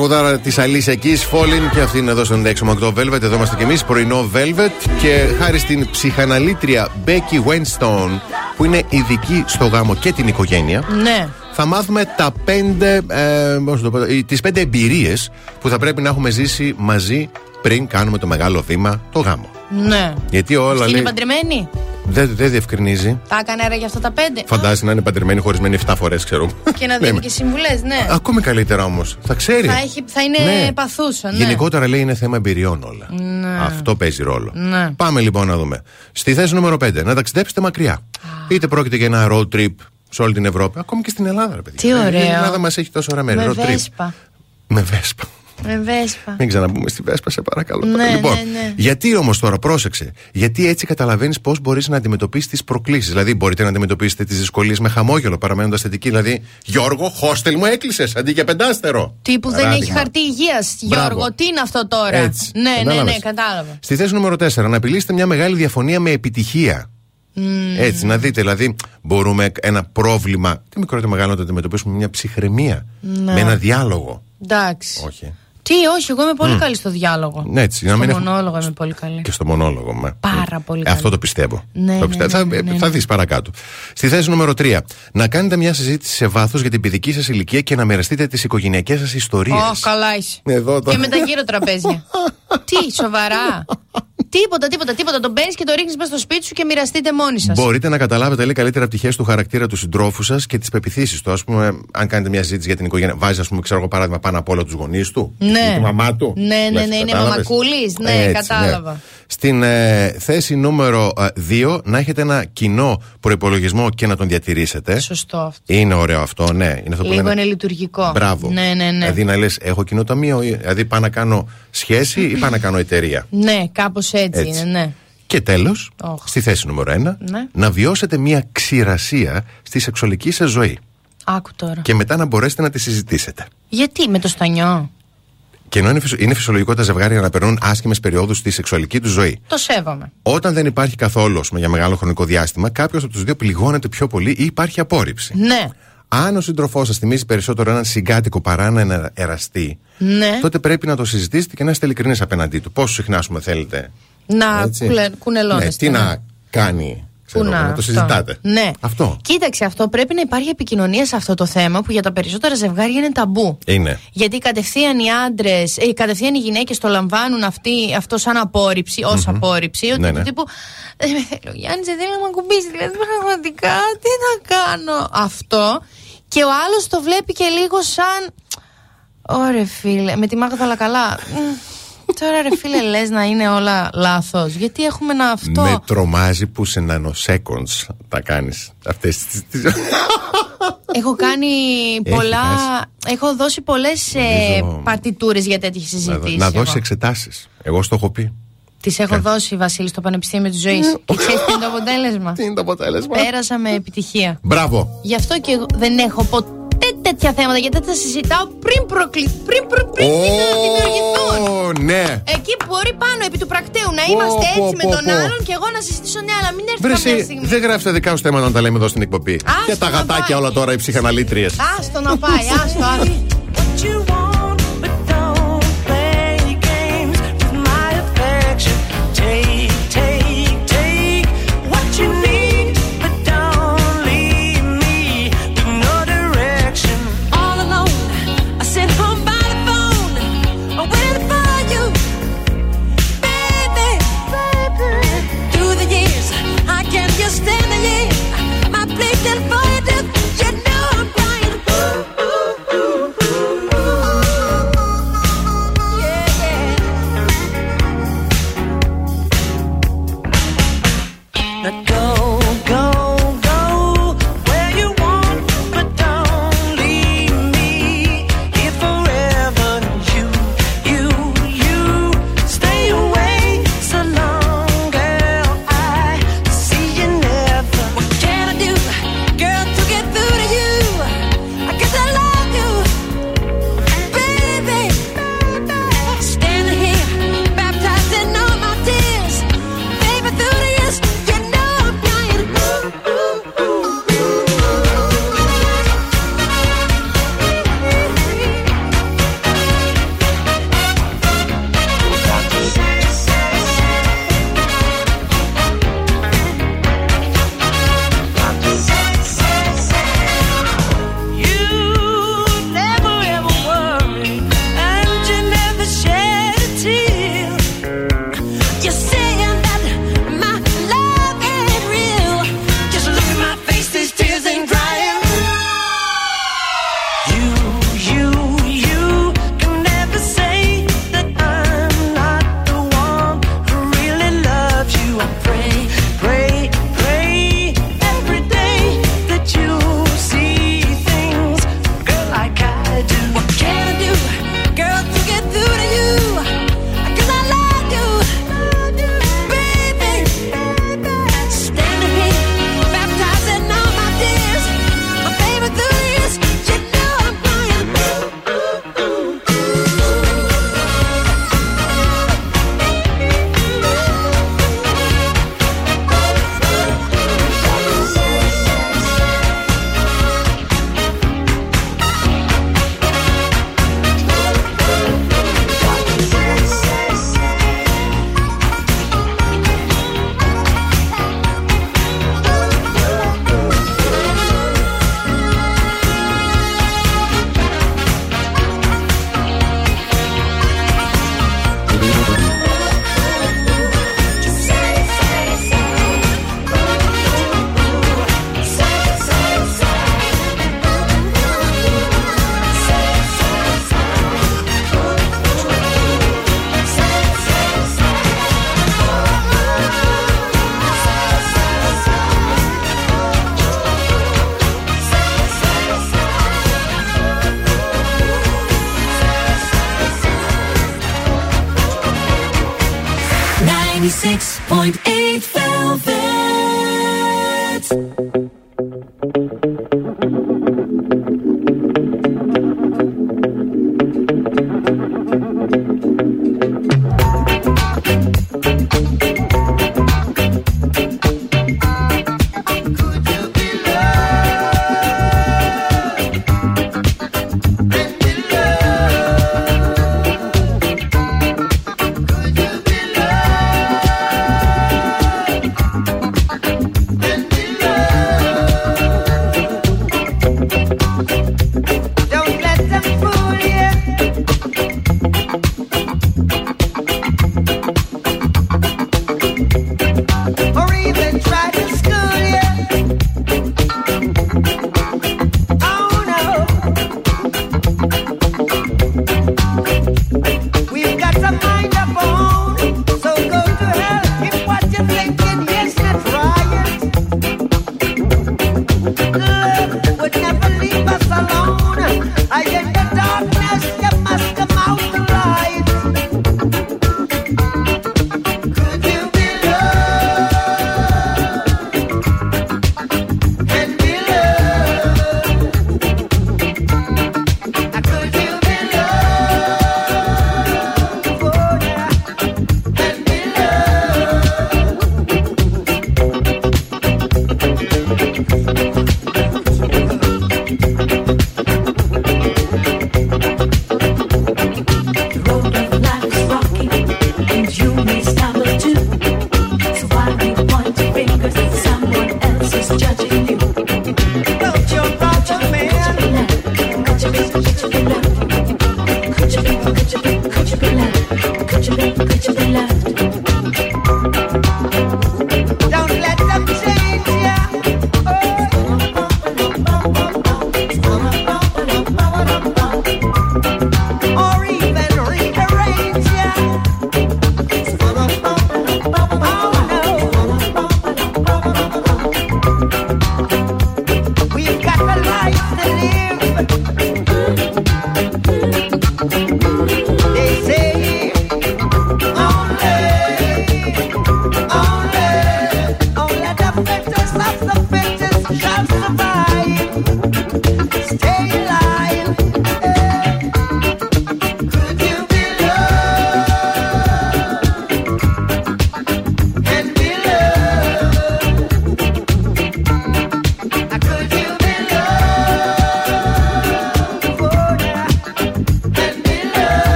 Τραγουδάρα της Αλήσια Keys Falling και αυτή είναι εδώ στο 96,8 Velvet. Εδώ είμαστε κι εμείς, πρωινό Velvet. Και χάρη στην ψυχαναλήτρια Becky Wenstone, που είναι ειδική στο γάμο και την οικογένεια, Ναι. θα μάθουμε τα πέντε, ε, πώς το πω, ε, τις πέντε εμπειρίες που θα πρέπει να έχουμε ζήσει μαζί πριν κάνουμε το μεγάλο βήμα, το γάμο. Ναι. Γιατί όλα Αυτή είναι λέει. Παντρεμένη. Δεν δεν διευκρινίζει. Τα έκανε αέρα για αυτά τα πέντε. Φαντάζεσαι να είναι παντρεμένη, χωρισμένη 7 φορές, ξέρω. Και να Ναι, δίνει με- και συμβουλές, ναι. Ακόμη καλύτερα όμως. Θα ξέρει. Θα, έχει, θα είναι παθούσα, ναι. Γενικότερα λέει είναι θέμα εμπειριών όλα. Αυτό παίζει ρόλο. Ναι. Πάμε λοιπόν να δούμε. Στη θέση νούμερο 5. Να ταξιδέψετε μακριά. Είτε πρόκειται για ένα road trip σε όλη την Ευρώπη, ακόμη και στην Ελλάδα, ρε παιδιά. Τι Η ωραίο. Ελλάδα μας έχει τόσο ωραία μέρη. Με road trip. βέσπα. Με βέσπα. Με βέσπα. Μην ξαναμπούμε στη Βέσπα, σε παρακαλώ. Ναι, λοιπόν, ναι, ναι. γιατί όμως τώρα, πρόσεξε. Γιατί έτσι καταλαβαίνεις πώς μπορείς να αντιμετωπίσεις τις προκλήσεις. Δηλαδή, μπορείτε να αντιμετωπίσετε τις δυσκολίες με χαμόγελο, παραμένοντας θετική. Δηλαδή, Γιώργο, χόστελ μου έκλεισες αντί για πεντάστερο. Τύπου δεν Παράδειγμα. έχει χαρτί υγείας, Μπράβο. Γιώργο. Τι είναι αυτό τώρα; Έτσι. Ναι, ναι, Κατάλαβες. ναι, κατάλαβα. Στη θέση νούμερο 4, να επιλύσετε μια μεγάλη διαφωνία με επιτυχία. Έτσι, να δείτε, δηλαδή, μπορούμε ένα πρόβλημα, τι μικρό είτε μεγάλο, να το αντιμετωπίσουμε με μια ψυχραιμία. Ναι. Με ένα διάλογο. Εντάξει. Όχι. Τι, όχι, εγώ είμαι πολύ καλή στο διάλογο. Ναι, έτσι, να στο μην έχουμε- μονόλογο είμαι πολύ καλή. Και στο μονόλογο. Μα. Πάρα πολύ Ε, καλή. Αυτό το πιστεύω. Ναι, το ναι, πιστεύω. ναι, θα ναι, ναι. θα δεις παρακάτω. Στη θέση νούμερο 3. Να κάνετε μια συζήτηση σε βάθος για την παιδική σας ηλικία και να μοιραστείτε τις οικογενειακές σας ιστορίες. Ω, καλά είσαι. Εδώ το- Και με τα γύρω τραπέζια. Τι, σοβαρά. Τίποτα, τίποτα, τίποτα. Το μπαίνεις και το ρίχνεις μέσα στο σπίτι σου και μοιραστείτε μόνοι σας. Μπορείτε να καταλάβετε λέει, καλύτερα πτυχές του χαρακτήρα του συντρόφου σας και τις πεπιθήσεις του. Α πούμε, αν κάνετε μια συζήτηση για την οικογένεια, βάζεις, ας πούμε, ξέρω εγώ παράδειγμα, πάνω απ' όλα τους γονείς του; Ναι. Τη μαμά του; Ναι, ναι, Λες, ναι, είναι κατάλαβες; μαμακούλης. Ναι, Έτσι, κατάλαβα. Στην ε, θέση νούμερο 2, να έχετε ένα κοινό προπολογισμό και να τον διατηρήσετε. Σωστό αυτό. Είναι ωραίο αυτό, ναι. Είναι αυτό που Λίγο λένε- είναι λειτουργικό. Μπράβο. Ναι, ναι, ναι. Δηλαδή να λες, έχω κοινό ταμείο, ή- δηλαδή πάω να κάνω σχέση ή πάω να κάνω εταιρεία. Ναι, κάπως έτσι, Έτσι. είναι, ναι. Και τέλος, Οχ. στη θέση νούμερο 1, Ναι. να βιώσετε μια ξηρασία στη σεξουαλική σα ζωή. Άκου τώρα. Και μετά να μπορέσετε να τη συζητήσετε. Γιατί με το στανιό; Και ενώ είναι, φυσιο- είναι φυσιολογικό τα ζευγάρια να περνούν άσχημες περιόδους στη σεξουαλική τους ζωή. Το σέβομαι. Όταν δεν υπάρχει καθόλου ας πούμε, για μεγάλο χρονικό διάστημα, κάποιος από τους δύο πληγώνεται πιο πολύ ή υπάρχει απόρριψη. Ναι. Αν ο σύντροφός σας θυμίζει περισσότερο έναν συγκάτοικο παρά έναν εραστή, Ναι. τότε πρέπει να το συζητήσετε και να είστε ειλικρινείς απέναντί του. Πόσο συχνά, ας πούμε, θέλετε. Να έτσι. κουλε- κουνελώνεστε. Ναι, τι ναι. να κάνει. Ξέρω, Πού εγώ, να το αυτό. συζητάτε. Ναι. Αυτό. Κοίταξε, αυτό πρέπει να υπάρχει επικοινωνία σε αυτό το θέμα που για τα περισσότερα ζευγάρια είναι ταμπού. Είναι. Γιατί κατευθείαν οι άντρες, ε, κατευθείαν οι γυναίκες το λαμβάνουν αυτή, αυτό σαν απόρριψη, ως απόρριψη. Ότι Ναι, του ναι. τύπου. «Ε, με θέλει ο Γιάννη, δεν θέλει να με ακουμπήσεις. Δηλαδή, πραγματικά, τι να κάνω. Αυτό. Και ο άλλος το βλέπει και λίγο σαν. Ωρε φίλε, με τη Μάγδα αλλά καλά. Μμ, Τώρα ρε φίλε λες να είναι όλα λάθος Γιατί έχουμε ένα αυτό; Με τρομάζει που σε nanoseconds τα κάνεις αυτές τι. Έχω κάνει πολλά. Έχω δώσει πολλές Νομίζω- παρτιτούρες για τέτοιες συζητήσεις. να δώσει εξετάσεις. Εγώ στο έχω πει. Τις έχω δώσει, Βασίλη, στο Πανεπιστήμιο της Ζωής. και ξέρεις τι είναι το αποτέλεσμα; Τι είναι το αποτέλεσμα; Πέρασα με επιτυχία. Μπράβο. Γι' αυτό και εγώ δεν έχω ποτέ τέτοια θέματα, γιατί τα συζητάω πριν προκλη... πριν, προ... πριν δημιουργηθούν. Ω, ναι. Εκεί που μπορεί πάνω επί του πρακτέου να είμαστε πω, έτσι με πω, τον πω. άλλον και εγώ να συζητήσω ναι, αλλά μην έρθει Βρε, κάποια εσύ, στιγμή. δεν γράφεις τα δικά σου θέματα να τα λέμε εδώ στην εκπομπή. Άστο Και τα να γατάκια πάει. όλα τώρα οι ψυχαναλήτριες. Άστο να πάει, άστο, άστο.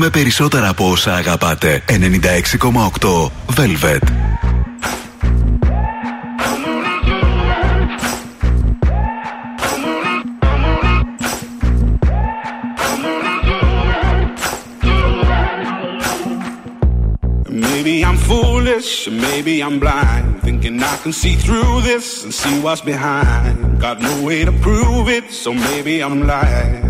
Δίνουμε περισσότερα από όσα αγαπάτε. 96,8 Velvet. Maybe I'm foolish, maybe I'm blind. Thinking I can see through this and see what's behind. Got no way to prove it, so maybe I'm lying.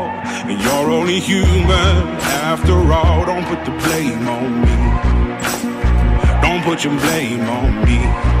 And you're only human after all. Don't put the blame on me. Don't put your blame on me.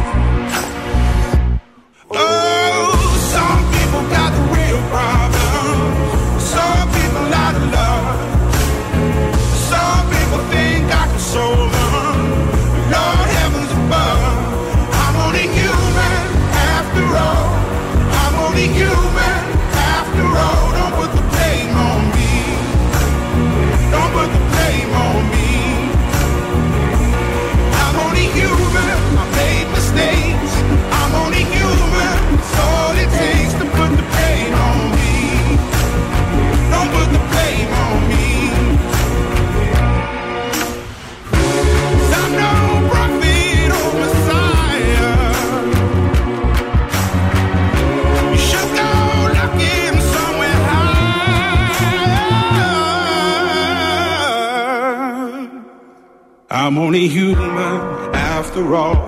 after all.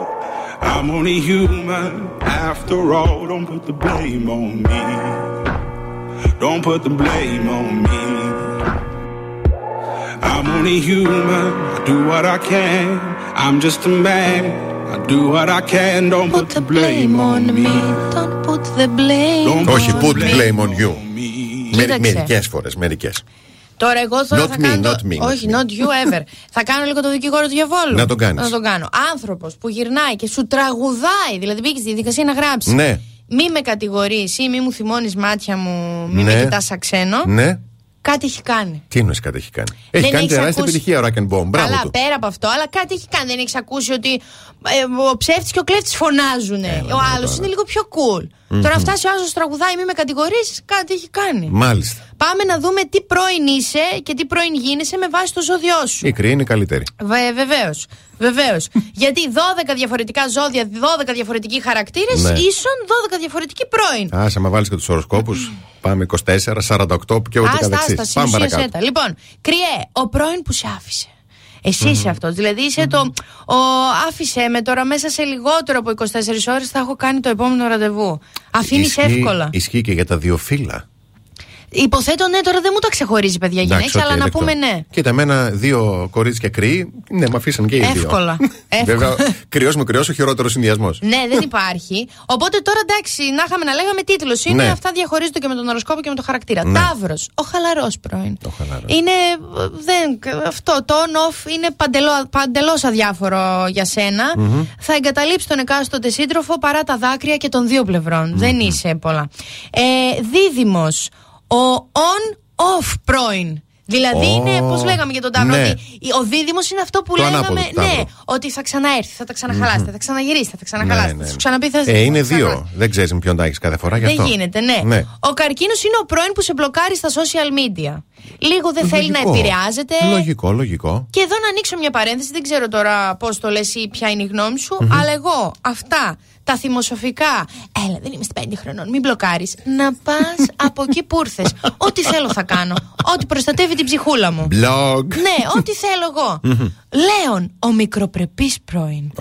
I'm only human after all. Don't put the blame on me. Don't put the blame on me. I'm only human. I do what I can. I'm just a man. I do what I can. Don't put the blame on me. Don't put the blame. Don't Όχι, put put the blame on you. me. Κοίταξε. Μερικέ φορέ, μερικέ. Τώρα εγώ τώρα Not θα me, κάνω. not me, not όχι, me. not you ever. θα κάνω λίγο το δικηγόρο του διαβόλου. Να τον κάνεις. Να τον κάνω. Άνθρωπος που γυρνάει και σου τραγουδάει, δηλαδή μπήκες στη διαδικασία να γράψεις. Ναι. Μη με κατηγορείς ή μη μου θυμώνεις μάτια μου, μη Ναι. με κοιτάς σαν ξένο. Ναι. Κάτι έχει κάνει. Τι εννοείς κάτι έχει κάνει; Έχει Δεν κάνει έχεις τεράστια ακούσει- επιτυχία ο Rock and Bomb. Μπράβο Καλά, του. πέρα από αυτό, αλλά κάτι έχει κάνει. Δεν έχεις ακούσει ότι ε, ο ψεύτης και ο κλέφτης φωνάζουν. ο άλλος είναι λίγο πιο cool. Τώρα φτάσει ο άλλο τραγουδάει, μη με κατηγορήσεις, κάτι έχει κάνει. Μάλιστα. Πάμε να δούμε τι πρώην είσαι και τι πρώην γίνεσαι με βάση το ζώδιό σου. Η κρύη είναι καλύτερη. Βεβαίως. Βεβαίως. Γιατί 12 διαφορετικά ζώδια, 12 διαφορετικοί χαρακτήρες Ναι. ίσον 12 διαφορετικοί πρώην. Άσε, άμα βάλεις και τους οροσκόπους, πάμε 24, 48 και ούτε Άστα, καθεξής. άστα, Πάμε συνουσίασέ παρακάτω. τα. Λοιπόν, κριέ, ο πρώην που σε άφησε. Εσύ είσαι αυτός. Δηλαδή είσαι το. Ο, άφησε με τώρα μέσα σε λιγότερο από 24 ώρες θα έχω κάνει το επόμενο ραντεβού. Αφήνεις Ισχύει- εύκολα. Ισχύει και για τα δύο φύλα. Υποθέτω ναι, τώρα δεν μου τα ξεχωρίζει, παιδιά, Εντάξει, γυναίκε, οκ, αλλά να δεκτό. πούμε ναι. Κοίτα, εμένα δύο κορίτσια κρύοι, ναι, με αφήσαν και οι δύο. Εύκολα. Εύκολα. Βέβαια, κρυός με κρυός, ο χειρότερος συνδυασμός. Ναι, δεν υπάρχει. Οπότε τώρα εντάξει, να είχαμε να λέγαμε τίτλο. Είναι Ναι. αυτά διαχωρίζονται και με τον οροσκόπο και με το χαρακτήρα. Ναι. Ταύρος, ο χαλαρός πρώην. Ο χαλαρός. Είναι. ε, Δεν, αυτό το on-off είναι παντελώς αδιάφορο για σενα Θα εγκαταλείψει τον εκάστοτε σύντροφο παρά τα δάκρυα και των δύο πλευρών. Δεν είσαι πολλά. Ε, Δίδυμος, ο on-off πρώην. Δηλαδή Ω, είναι, πώς λέγαμε για τον Ταύρο, ναι. ότι ο δίδυμο είναι αυτό που Το λέγαμε. ανάποδο του Ναι, Ταύρου. ότι θα ξαναέρθει, θα τα ξαναχαλάσετε, θα ξαναγυρίσει, θα τα ξαναχαλάσετε. Θα σου ξαναπεί θα Ε, είναι θα ξανά- δύο. Δεν ξέρεις με ποιον τα έχεις κάθε φορά γι' Δεν αυτό. γίνεται, ναι. Ο καρκίνος είναι ο πρώην που σε μπλοκάρει στα social media. Λίγο δεν θέλει να Λογικό. επηρεάζεται. Λογικό, λογικό. Και εδώ να ανοίξω μια παρένθεση, δεν ξέρω τώρα πώς το λες ή ποια είναι η γνώμη σου, αλλά εγώ αυτά τα θυμοσοφικά. Έλα, δεν είμαι στα 5 χρονών, μην μπλοκάρεις. Να πας από εκεί που ήρθες. Ό,τι θέλω θα κάνω. Ό,τι προστατεύει την ψυχούλα μου. Blog. Ναι, ό,τι θέλω εγώ. Λέων, ο μικροπρεπής πρώην.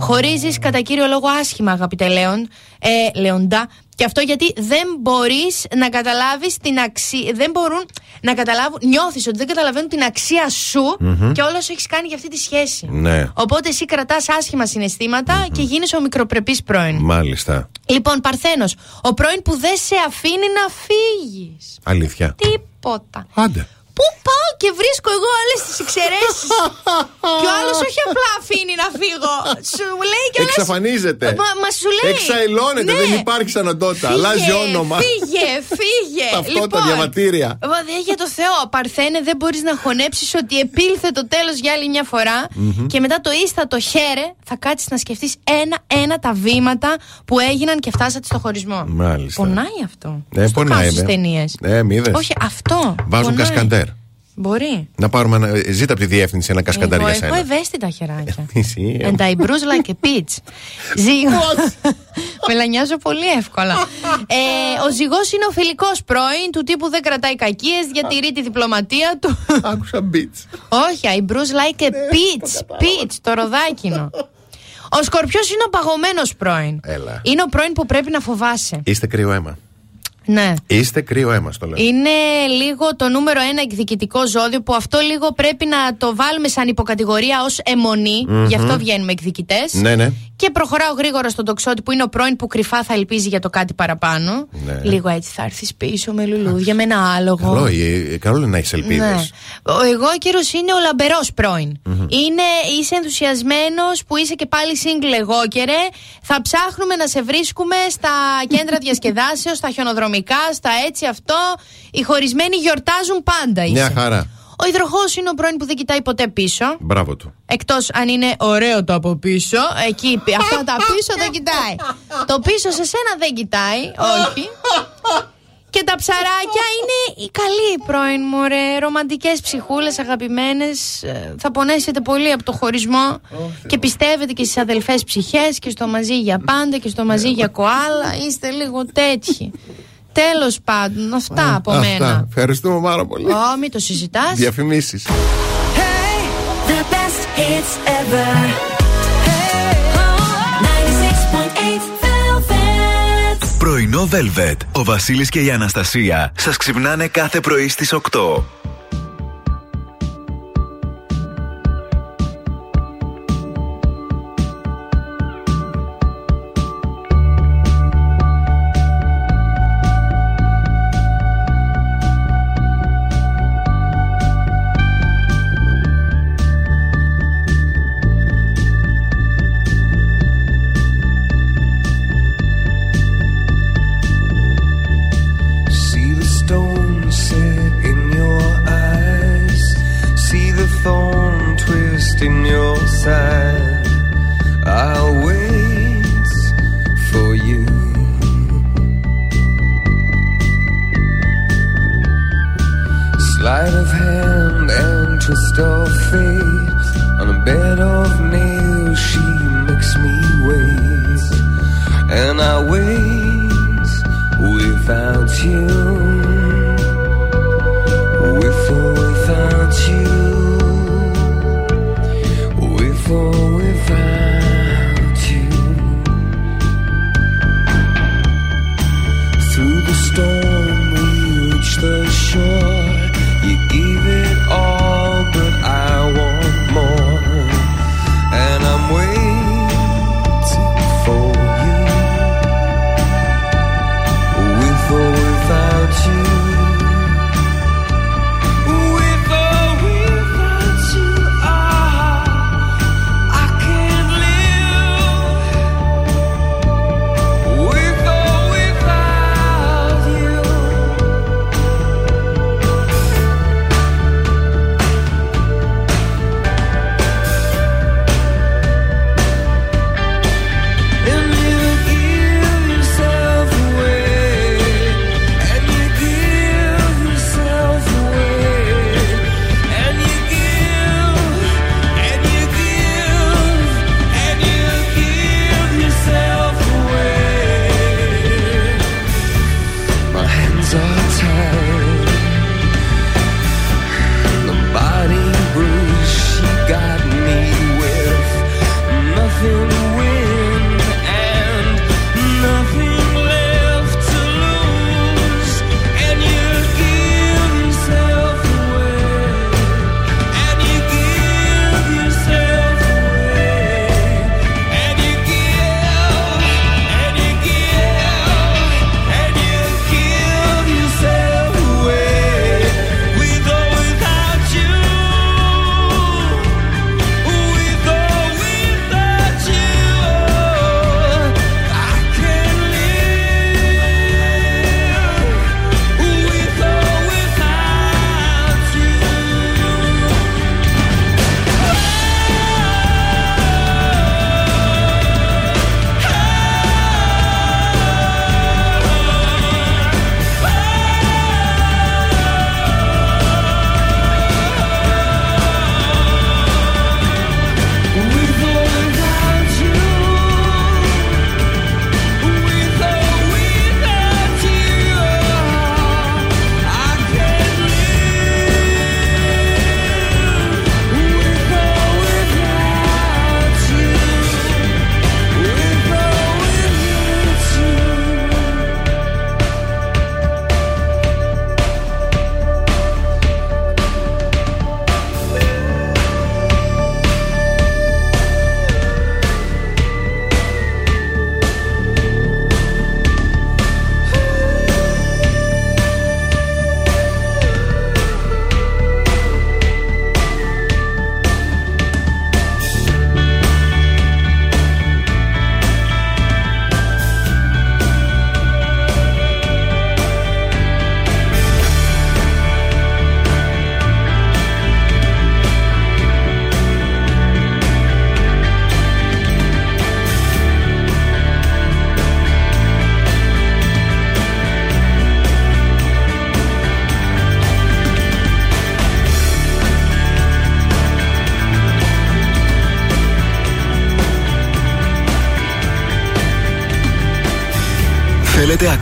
Χωρίζεις κατά κύριο λόγο άσχημα, αγαπητέ Λέων. Ε, Λέοντα. Και αυτό γιατί δεν μπορείς να καταλάβεις την αξία. Δεν μπορούν να καταλάβουν. Νιώθεις ότι δεν καταλαβαίνουν την αξία σου και όλα σου έχεις κάνει για αυτή τη σχέση. Ναι. Οπότε εσύ κρατάς άσχημα συναισθήματα και γίνεσαι ο μικροπρεπής πρώην. Μάλιστα. Λοιπόν, Παρθένος, ο πρώην που δεν σε αφήνει να φύγεις. Αλήθεια. Τίποτα. Άντε. Πού πάω και βρίσκω εγώ όλες τις εξαιρέσεις; και ο άλλος όχι απλά αφήνει να φύγω. Σου λέει και Εξαφανίζεται. Μα, μα σου λέει. Εξαελώνεται, Ναι. δεν υπάρχει σαν οντότητα. Φύγε, Αλλάζει όνομα. Φύγε, φύγε. Ταυτότητα, διαβατήρια. Μα δε για το Θεό, Παρθένε, δεν μπορείς να χωνέψεις ότι επήλθε το τέλος για άλλη μια φορά και μετά το ίστατο χέρε θα κάτσεις να σκεφτείς ένα-ένα τα βήματα που έγιναν και φτάσατε στο χωρισμό. Μάλιστα. Πονάει αυτό. Ε, Στο πονάει, κάνω στις ναι. ταινίες. Ε, μη είδες. Όχι, αυτό. Βάζουν πονάει. Κασκαντέρ. Μπορεί. Να πάρουμε ένα. Ζήτα από τη διεύθυνση ένα κασκαντάρι Εγώ για έχω σένα. ευαίσθητα χεράκια. Εσύ, ε. And I bruise like a peach. Ζύγο. Μελανιάζω πολύ εύκολα. ε, ο ζυγός είναι ο φιλικός πρώην του τύπου δεν κρατάει κακίες, διατηρεί τη διπλωματία του. Άκουσα beats. Όχι, I bruise like a peach. Peach, το ροδάκινο. Ο σκορπιός είναι ο παγωμένος πρώην. Έλα. Είναι ο πρώην που πρέπει να φοβάσαι. Είστε κρύο αίμα. Ναι. Είστε κρύο αίμα, στο λέω. Είναι λίγο το νούμερο ένα εκδικητικό ζώδιο που αυτό λίγο πρέπει να το βάλουμε σαν υποκατηγορία ως αιμονή. Μμμ. Γι' αυτό βγαίνουμε εκδικητές. Ναι, ναι. Και προχωράω γρήγορα στον τοξότη που είναι ο πρώην που κρυφά θα ελπίζει για το κάτι παραπάνω. Ναι. Λίγο έτσι θα έρθεις πίσω με λουλούδια, με ένα άλογο. Καλό, ε, καλό είναι να έχει ελπίδες. Ναι. Ο εγώ κύριος είναι ο λαμπερός πρώην. Είναι, είσαι ενθουσιασμένος που είσαι και πάλι single εγώ καιρέ. Θα ψάχνουμε να σε βρίσκουμε στα κέντρα διασκεδάσεως, στα χιονοδρομικά, στα έτσι αυτό. Οι χωρισμένοι γιορτάζουν πάντα είσαι. Μια χαρά. Ο υδροχός είναι ο πρώην που δεν κοιτάει ποτέ πίσω. Μπράβο του. Εκτός αν είναι ωραίο το από πίσω. Εκεί, αυτά τα πίσω δεν κοιτάει. Το πίσω σε σένα δεν κοιτάει. Όχι. Και τα ψαράκια είναι οι καλοί πρώην μου, ρε. Ρομαντικές ψυχούλες, αγαπημένες. Θα πονέσετε πολύ από το χωρισμό. Και πιστεύετε και στις αδελφές ψυχές και στο μαζί για πάντα και στο μαζί για κοάλα. Είστε λίγο τέτοιοι. Τέλος πάντων, αυτά από Αυτά. μένα. Ευχαριστούμε πάρα πολύ. Ω, μην το συζητάς. Διαφημίσεις. The best hits ever. 96.8 Velvet. Πρωινό Velvet. Ο Βασίλης και η Αναστασία σας ξυπνάνε κάθε πρωί στις 8.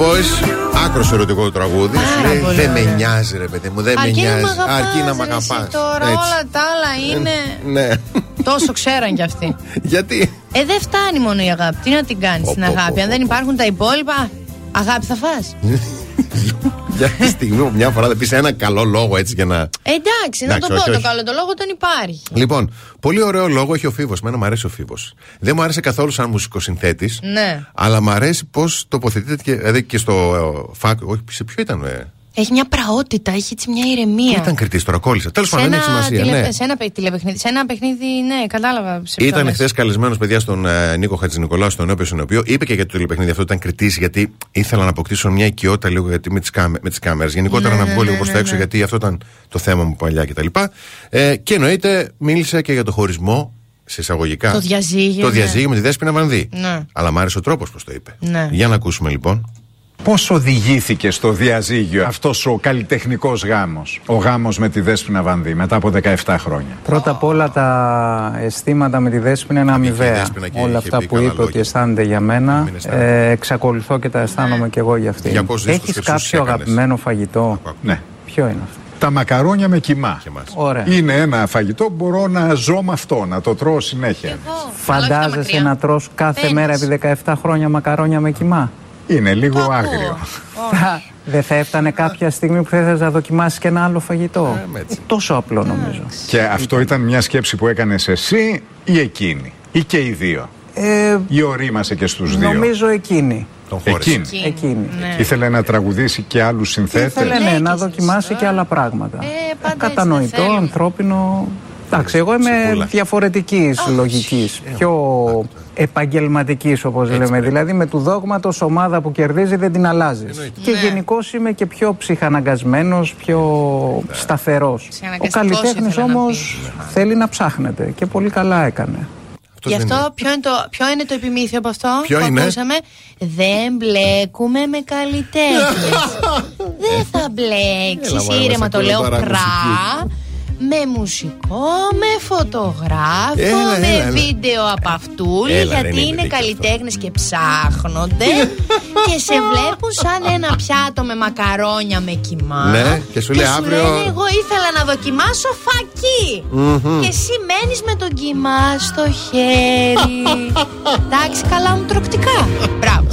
Boys, άκρος ερωτικό το τραγούδι. Πάρα Σου λέει πολύ Δεν με ωραίο. νοιάζει, ρε παιδί μου, δεν με Αρκεί να νοιάζει. μ' αγαπάς, Αρκεί να μ' ρε, εσύ αγαπάς. Τώρα όλα τα άλλα είναι. Ναι. Τόσο ξέραν κι αυτοί. Γιατί; Ε, δεν φτάνει μόνο η αγάπη. Τι να την κάνεις Πω, την πω, πω, αγάπη. Αν πω, δεν πω. υπάρχουν τα υπόλοιπα, αγάπη θα φας Για τη στιγμή που μια φορά δεν πεις ένα καλό λόγο έτσι για να. Ε, εντάξει, να Εντάξει, το πω όχι, το όχι. καλό. Το λόγο τον υπάρχει. Λοιπόν, πολύ ωραίο λόγο έχει ο Φίβος. Μένα μου αρέσει ο Φίβος. Δεν μου άρεσε καθόλου σαν μουσικοσυνθέτης. Ναι. Αλλά μου αρέσει πώς τοποθετείται και, δηλαδή και στο ε, φακ. Όχι, σε ποιο ήταν, ε, Έχει μια πραότητα, έχει έτσι μια ηρεμία. Πού ήταν κριτής, τώρα κόλλησα. Τέλος σε πάντων, δεν ένα, έχει σημασία. τηλε- Ναι. σε ένα παι- τηλεπαιχνίδι. Σε ένα παιχνίδι, ναι, κατάλαβα. σε ποιο Ήταν λες. χθες καλεσμένος παιδιά στον ε, Νίκο Χατζηνικολάου, στον οποίος συνοποιώ. Είπε και για το τηλεπαιχνίδι αυτό ήταν κριτής, γιατί ήθελα να αποκτήσω μια οικειότητα λίγο γιατί με τις κάμε, με τις κάμερες. Γενικότερα Ναι, να ναι, βγω λίγο ναι, προς τα ναι, έξω, ναι. γιατί αυτό ήταν το θέμα μου παλιά κτλ. Ε, και εννοείται μίλησε και για το χωρισμό σε εισαγωγικά. Το διαζύγιο, Το ναι. διαζύγιο με τη Δέσποινα Βανδύ. Ναι. Αλλά μ' άρεσε ο τρόπος που το είπε. Ναι. Για να ακούσουμε λοιπόν. Πώς οδηγήθηκε στο διαζύγιο αυτός ο καλλιτεχνικός γάμος, ο γάμος με τη Δέσποινα Βανδύ μετά από 17 χρόνια; Πρώτα απ' όλα τα αισθήματα με τη Δέσποινα είναι η αμοιβαία. Δέσποινα και είχε Όλα αυτά πει που καλά είπε ότι λόγια. αισθάνεται για μένα, Μην αισθάνεται. ε, εξακολουθώ και τα αισθάνομαι και εγώ για αυτή. Για πόσους δίσκους Έχεις χρυσούς κάποιο έκανες; αγαπημένο φαγητό; Ναι. Ποιο είναι αυτό; Τα μακαρόνια με κοιμά. Και μας. Ωραία. Είναι ένα φαγητό που μπορώ να ζω με αυτό, να το τρώω συνέχεια. Εγώ. Αλλά όχι τα Φαντάζεσαι μακριά. να τρως κάθε Ένας. μέρα επί 17 χρόνια μακαρόνια με κοιμά; Είναι λίγο ακούω. άγριο. Θα- Δεν θα έφτανε κάποια στιγμή που θα ήθελες να δοκιμάσεις και ένα άλλο φαγητό. Τόσο απλό νομίζω. Και αυτό ήταν μια σκέψη που έκανες εσύ ή εκείνη. Ή και οι δύο; Ε, Ή ορίμασε και στους δύο; νομίζω εκείνη. Τον χώρισε. Εκείνη. Εκείνη. Ήθελε να τραγουδήσει και άλλους συνθέτες; Ήθελε Ναι, ναι, και να εσείς, δοκιμάσει ε. και άλλα πράγματα. Ε, πάντα έτσι δεν Κατανοητό, θέλουμε. ανθρώπινο. Εντάξει, εγώ είμαι Ψυχούλα. διαφορετικής λογικής. Πιο επαγγελματικής, όπως λέμε. Δηλαδή, με του δόγματο ομάδα που κερδίζει δεν την αλλάζεις. Και Ναι. γενικώς είμαι και πιο ψυχαναγκασμένος, πιο σταθερός. Ο Ψυχαναγκαστικός καλλιτέχνης ήθελα να όμως πεις. θέλει να ψάχνεται και πολύ καλά έκανε. Αυτός Γι' δεν αυτό ποιο είναι, το, ποιο είναι το επιμήθειο από αυτό Ποιο που είναι; ακούσαμε; Δεν μπλέκουμε με καλλιτέχνες. Δεν θα μπλέξεις. Έλα, μωρέ, Ήρεμα μας το ακούνε λέω τώρα πρά. Μουσική. Με μουσικό, με φωτογράφο, Έλα, με έλα, έλα. βίντεο από αυτούλη. Έλα, ρε, γιατί είναι είναι δίκιο καλλιτέχνες και ψάχνονται. και σε βλέπουν σαν ένα πιάτο με μακαρόνια με κοιμά. Ναι, και σου λέει αύριο- λένε, Εγώ ήθελα να δοκιμάσω φακί. Και εσύ μένει με τον κοιμά στο χέρι. Εντάξει, καλά μου τροκτικά. Μπράβο.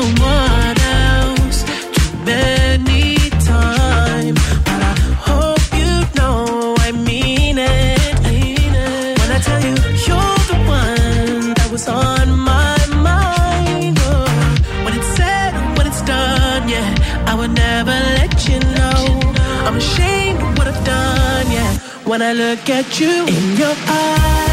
Someone else too many times, but I hope you know I mean it. When I tell you you're the one that was on my mind, oh, when it's said, when it's done, yeah, I never let you know. I'm ashamed of what I've done, yeah. When I look at you in your eyes,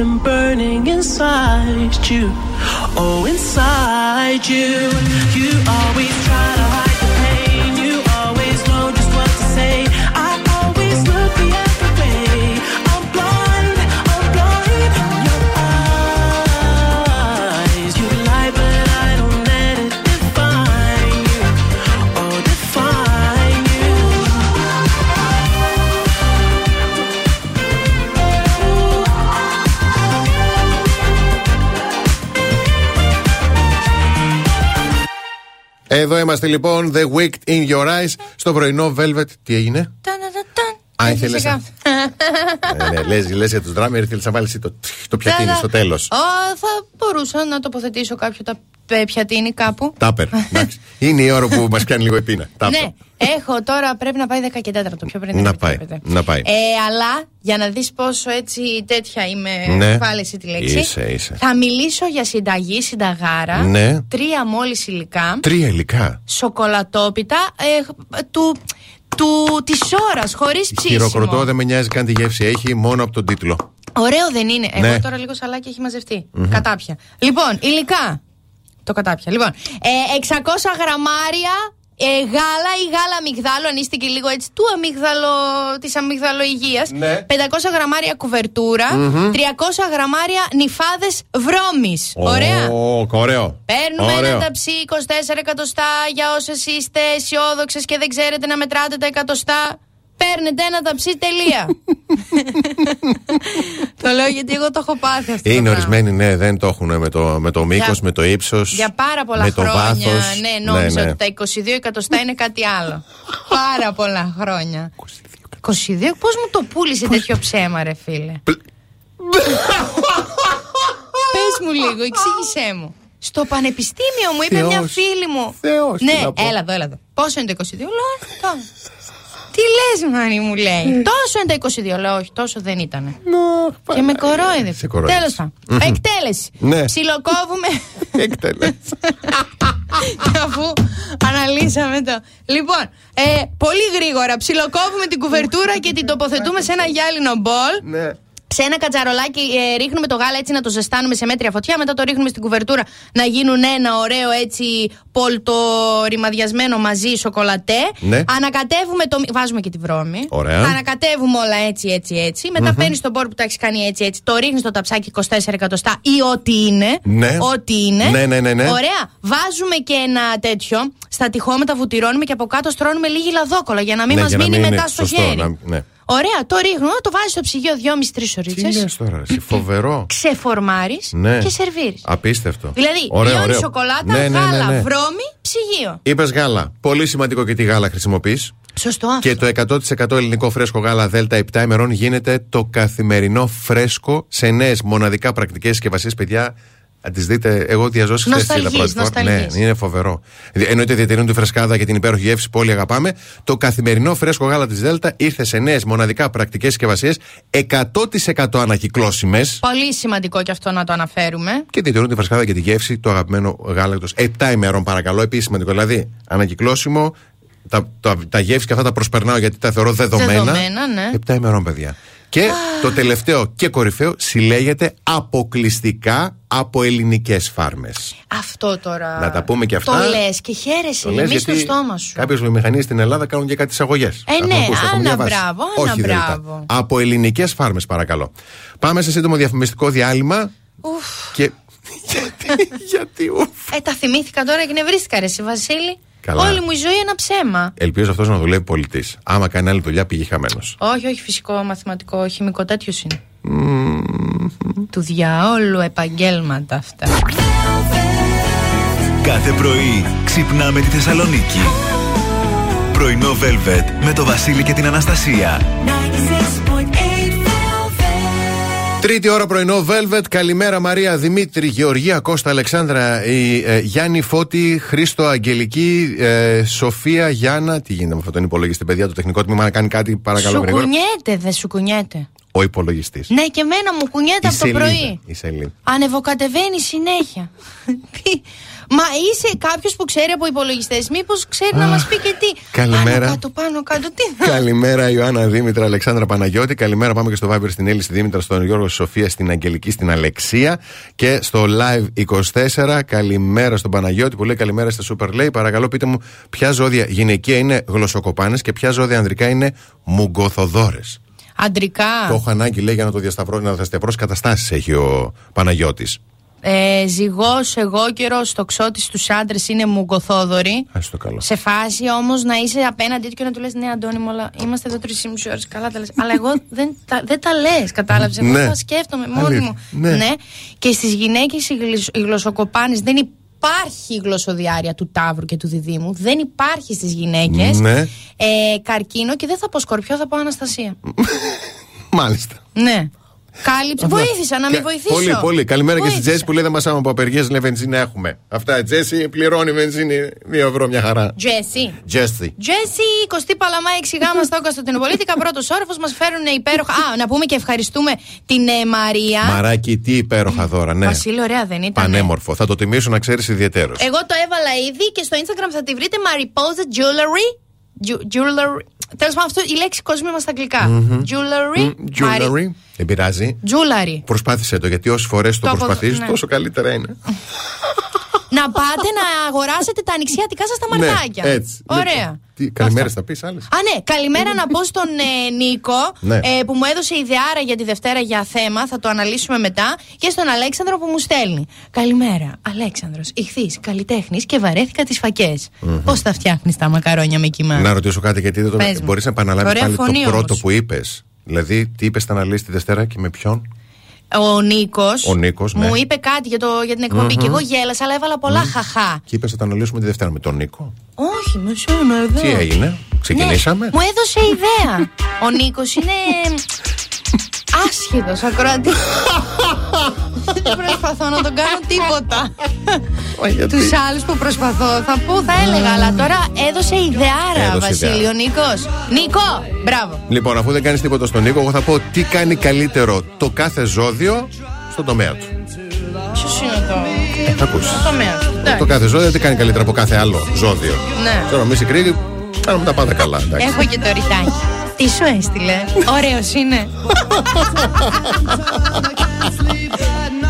something burning inside you. Oh, inside you. You always Εδώ είμαστε λοιπόν, The Wicked in Your Eyes, στο πρωινό Velvet. Τι έγινε; Α, ήθελες να- Ε, ναι, λες, λες για τους drummer, θέλεις να βάλεις το, το πιατίνι στο τέλος. Ω, θα μπορούσα να τοποθετήσω κάποιο τα πε- πιατίνι κάπου. Τάπερ. εντάξει. Είναι η ώρα που μας κάνει λίγο επίνα. Τάπερ. Ναι, έχω τώρα πρέπει να πάει 10 και 4 πιο πριν. δεν Να πάει, επιτρέπεται. να πάει. Ε, αλλά για να δεις πόσο έτσι τέτοια είμαι, Ναι. βάλε εσύ τη λέξη. Είσαι, είσαι. Θα μιλήσω για συνταγή, συνταγάρα. Ναι. Τρία μόλις υλικά. Τρία υλικά. Σοκολατόπιτα ε, του, του, της ώρας, χωρίς ψήσιμο. Χειροκροτώ, δεν με νοιάζει καν τη γεύση. Έχει μόνο από τον τίτλο. Ωραίο δεν είναι. Ναι. Εγώ τώρα λίγο σαλάκι έχει μαζευτεί. Μμμ. Κατάπια. Λοιπόν, υλικά. Το κατάπια. Λοιπόν, ε, 600 γραμμάρια ε, γάλα ή γάλα αμυγδάλου, αν είστε και λίγο έτσι του αμύγδαλο, της αμυγδαλοϊγείας. Ναι. 500 γραμμάρια κουβερτούρα. Μμμ. 300 γραμμάρια νυφάδες βρώμης. Ωραία. Ω, ωραίο. Παίρνουμε Ωραίο. ένα ταψί 24 εκατοστά για όσες είστε αισιόδοξες και δεν ξέρετε να μετράτε τα εκατοστά. Παίρνετε ένα ταψί, τελεία. το λέω γιατί εγώ το έχω πάθει αυτό. το Είναι πράγμα. ορισμένοι, ναι, δεν το έχουν με το, με το μήκος, Για- με το ύψος. Για πάρα πολλά με το χρόνια. βάθος. Ναι, νόμιζα Ναι, ναι. ότι τα 22 εκατοστά είναι κάτι άλλο. πάρα πολλά χρόνια. 22, πώς μου το πούλησε τέτοιο ψέμα, ρε φίλε; Πες μου λίγο, εξήγησέ μου. Στο πανεπιστήμιο μου είπε Θεός. μια φίλη μου. Θεός, τι ναι, να πω. έλα εδώ, έλα εδώ. Πόσο είναι το 22, λέω. «Αυτό». Τι λες, Μάνι μου λέει; τόσο είναι το 22, λέω. Όχι, τόσο δεν ήταν. Και με κορόιδε. Σε κορόιδεψε. Τέλος πάντων. Μμμ. Εκτέλεση. Ναι. Ψιλοκόβουμε. Εκτέλεση. Και αφού αναλύσαμε το. Λοιπόν, ε, πολύ γρήγορα ψιλοκόβουμε την κουβερτούρα και την τοποθετούμε σε ένα γυάλινο μπολ. Ναι. Σε ένα κατσαρολάκι ε, ρίχνουμε το γάλα έτσι να το ζεστάνουμε σε μέτρια φωτιά. Μετά το ρίχνουμε στην κουβερτούρα να γίνουν ένα ωραίο έτσι πολτο ρημαδιασμένο μαζί σοκολατέ. Ναι. Ανακατεύουμε το. Βάζουμε και τη βρώμη. Ωραία. Ανακατεύουμε όλα έτσι, έτσι, έτσι. Μετά Μμμ. παίρνεις τον πόρ που το έχεις κάνει έτσι, έτσι. Το ρίχνεις στο ταψάκι 24 εκατοστά ή ό,τι είναι. Ναι. Ό,τι είναι. Ναι, ναι, ναι, ναι. Ωραία. Βάζουμε και ένα τέτοιο. Στα τυχώματα βουτυρώνουμε και από κάτω στρώνουμε λίγη λαδόκολα για να μην Ναι, μας για να μείνει μην είναι μετά στο σωστό, χέρι. να- ναι. Ωραία, το ρίχνω, το βάζεις στο ψυγείο 2,5-3 Τι ώρες. λες τώρα, εσύ, φοβερό. Ξεφορμάρεις Ναι. και σερβίρεις. Απίστευτο. Δηλαδή, Ωραίο, λιώνει ωραίο. σοκολάτα, Ναι, ναι, ναι, γάλα, ναι. βρώμη, ψυγείο. Είπες γάλα. Πολύ σημαντικό και τι γάλα χρησιμοποιείς. Σωστό αυτό. Και το 100% ελληνικό φρέσκο γάλα Δέλτα 7 ημερών γίνεται το καθημερινό φρέσκο σε νέες μοναδικά πρακτικές συσκευασίες, παιδιά. Αν τις δείτε, εγώ διαζώσει χθες Νοσταλγείς, πρώτη φορά. Ναι, νοσταλγείς. είναι φοβερό. Εννοείται διατηρούν τη φρεσκάδα και την υπέροχη γεύση που όλοι αγαπάμε. Το καθημερινό φρέσκο γάλα της Δέλτα ήρθε σε νέες μοναδικά πρακτικές συσκευασίες 100% ανακυκλώσιμες Πολύ σημαντικό και αυτό να το αναφέρουμε. και διατηρούν τη φρεσκάδα και τη γεύση του αγαπημένου γάλακτο 7 ημερών, παρακαλώ. Επίση σημαντικό. Δηλαδή, ανακυκλώσιμο. Τα, τα, τα γεύση και αυτά τα προσπερνάω γιατί τα θεωρώ δεδομένα. Δεδομένα, ναι. 7 ημερών, παιδιά. Και το τελευταίο και κορυφαίο συλλέγεται αποκλειστικά από ελληνικές φάρμες. Αυτό τώρα. Να τα πούμε και αυτά. Το λες και χαίρεσαι. Γεμίζει το στόμα σου. Κάποιες βιομηχανίες στην Ελλάδα κάνουν και κάτι εισαγωγές. Ε, ναι, άνα μπράβο, άνα Όχι, δεν μπράβο. τα- Από ελληνικές φάρμες, παρακαλώ. Πάμε σε σύντομο διαφημιστικό διάλειμμα. Ουφ. Και. γιατί, γιατί, ουφ. Ε, τα θυμήθηκα τώρα και νευρίστηκα, ρε, εσύ, Βασίλη. Καλά. Όλη μου η ζωή ένα ψέμα. Ελπίζω αυτός να δουλεύει πολιτής. Άμα κάνει άλλη δουλειά, πήγε χαμένος. Όχι, όχι, φυσικό, μαθηματικό, χημικό τέτοιος είναι. Του διαόλου επαγγέλματα αυτά. Κάθε πρωί ξυπνάμε τη Θεσσαλονίκη. Πρωινό Velvet με το Βασίλη και την Αναστασία. Τρίτη ώρα πρωινό, Velvet. Καλημέρα, Μαρία, Δημήτρη, Γεωργία, Κώστα, Αλεξάνδρα, η, ε, Γιάννη, Φώτη, Χρήστο, Αγγελική, ε, Σοφία, Γιάννα. Τι γίνεται με αυτόν τον υπολογιστή, παιδιά, το τεχνικό τμήμα να κάνει κάτι, παρακαλώ, Σου γρήγορα. κουνιέται, δεν σου κουνιέται. Ο υπολογιστής. Ναι, και εμένα μου κουνιέται από το πρωί. Η σελίδα. Ανεβοκατεβαίνει συνέχεια. Τι- Μα είσαι κάποιος που ξέρει από υπολογιστές, μήπως ξέρει να μας πει και τι. καλημέρα. Πάνω κάτω, πάνω κάτω, τι. Καλημέρα, Ιωάννα Δήμητρα, Αλεξάνδρα Παναγιώτη. Καλημέρα, πάμε και στο Viber στην Έλλη, στη Δήμητρα, στον Γιώργο, στη Σοφία, στην Αγγελική, στην Αλεξία. Και στο Live 24, καλημέρα στον Παναγιώτη που λέει καλημέρα στα Super Lay. Παρακαλώ, πείτε μου ποια ζώδια γυναικεία είναι γλωσσοκοπάνες και ποια ζώδια ανδρικά είναι μουγκοθοδόρες; Αντρικά. Το έχω ανάγκη, λέει, για να το διασταυρώσει, να διασταυρώσει καταστάσεις έχει ο Παναγιώτης. Ε, Ζυγός, εγώ καιρός, το ξώτης στου άντρες είναι μουγκοθόδωρη. Α το καλό. Σε φάση όμως να είσαι απέναντί του και να του λες: Ναι, Αντώνη, μου, αλλά είμαστε εδώ 3,5 ώρες. Καλά τα λες. αλλά εγώ δεν τα, δεν τα λες, κατάλαβες. Εγώ Ναι. τα σκέφτομαι μόνη Αλήθεια. μου. Ναι. Και στις γυναίκες οι, γλυσ- οι γλωσσοκοπάνες δεν υπάρχει η γλωσσοδιάρεια του Ταύρου και του Διδήμου. Δεν υπάρχει στις γυναίκες. Ναι. Ε, καρκίνο και δεν θα πω σκορπιό, θα πω Αναστασία. Μάλιστα. ναι. Κάλυψε. Βοήθησα να μην Κα- βοηθήσω. Πολύ, πολύ. Καλημέρα και στη Βοήθησα. Τζέσι που λέει δεν μα άμα από απεργίες, λέει βενζίνη έχουμε. Αυτά η Τζέσι πληρώνει βενζίνη 2 ευρώ μια χαρά. Τζέσι. Τζέσι. Τζέσι, 20 Παλαμά, 6 γάμα στο Κωνσταντινοπολίτικα, πρώτος όροφος. Μας φέρουν υπέροχα. Α, να πούμε και ευχαριστούμε την ε, Μαρία. Μαράκι, τι υπέροχα δώρα, ναι. Βασίλη, ωραία δεν ήταν. Πανέμορφο. Θα το τιμήσω να ξέρεις ιδιαίτερος. Εγώ το έβαλα ήδη και στο Instagram θα τη βρείτε Mariposa Jewelry. Ju- Jewelry. Τέλος πάντων, αυτό η λέξη κόσμη μα στα αγγλικά. Μμμ. Jewelry. Jewelry. Δεν πειράζει. Jewelry. Προσπάθησε το γιατί όσε φορές το, Το απο- προσπαθείς, ναι. τόσο καλύτερα είναι. να πάτε να αγοράσετε τα ανοιξιάτικά σας τα μαρτάκια. Ναι, έτσι. Ωραία. Λοιπόν, τι, καλημέρα θα πεις άλλες; Α, ναι, καλημέρα να πω στον ε, Νίκο Ναι. ε, που μου έδωσε ιδεάρα για τη Δευτέρα για θέμα. Θα το αναλύσουμε μετά. Και στον Αλέξανδρο που μου στέλνει. Καλημέρα, Αλέξανδρος, ηχθή, καλλιτέχνης και βαρέθηκα τις φακές. Μμμ. Πώς τα φτιάχνεις τα μακαρόνια με κοιμά; Να ρωτήσω κάτι γιατί δεν το Πες μου. μπορείς να επαναλάβεις Ωραία πάλι φωνή το πρώτο όμως. που είπες. Δηλαδή, τι είπες, θα αναλύσεις τη Δευτέρα και με ποιον; Ο Νίκος Ο Νίκος, ναι. μου είπε κάτι για, το, για την εκπομπή Μμμ. και εγώ γέλασα, αλλά έβαλα πολλά χαχά. Και είπες, θα τα αναλύσουμε τη Δευτέρα με τον Νίκο. Όχι, με σένα εδώ. Τι έγινε, ξεκινήσαμε; Ναι, μου έδωσε ιδέα. Ο Νίκος είναι. Άσχετος ακροατής. Δεν προσπαθώ να τον κάνω τίποτα. Τους άλλους που προσπαθώ θα πω, θα έλεγα, αλλά τώρα έδωσε ιδεάρα, Έδωσε Βασίλειο ιδεάρα. Νίκος. Νίκο, μπράβο. Λοιπόν, αφού δεν κάνεις τίποτα στον Νίκο, εγώ θα πω τι κάνει καλύτερο το κάθε ζώδιο στον τομέα του. Ποιος είναι το. Ε, θα ακούσεις. Το τομέα. Το κάθε ζώδιο τι κάνει καλύτερα από κάθε άλλο ζώδιο. Ναι. Τώρα, μη συγκρίνει, Κάνουμε τα πάντα καλά, εντάξει. Έχω και το ρητάκι. Τι σου έστειλε; Ωραίος είναι.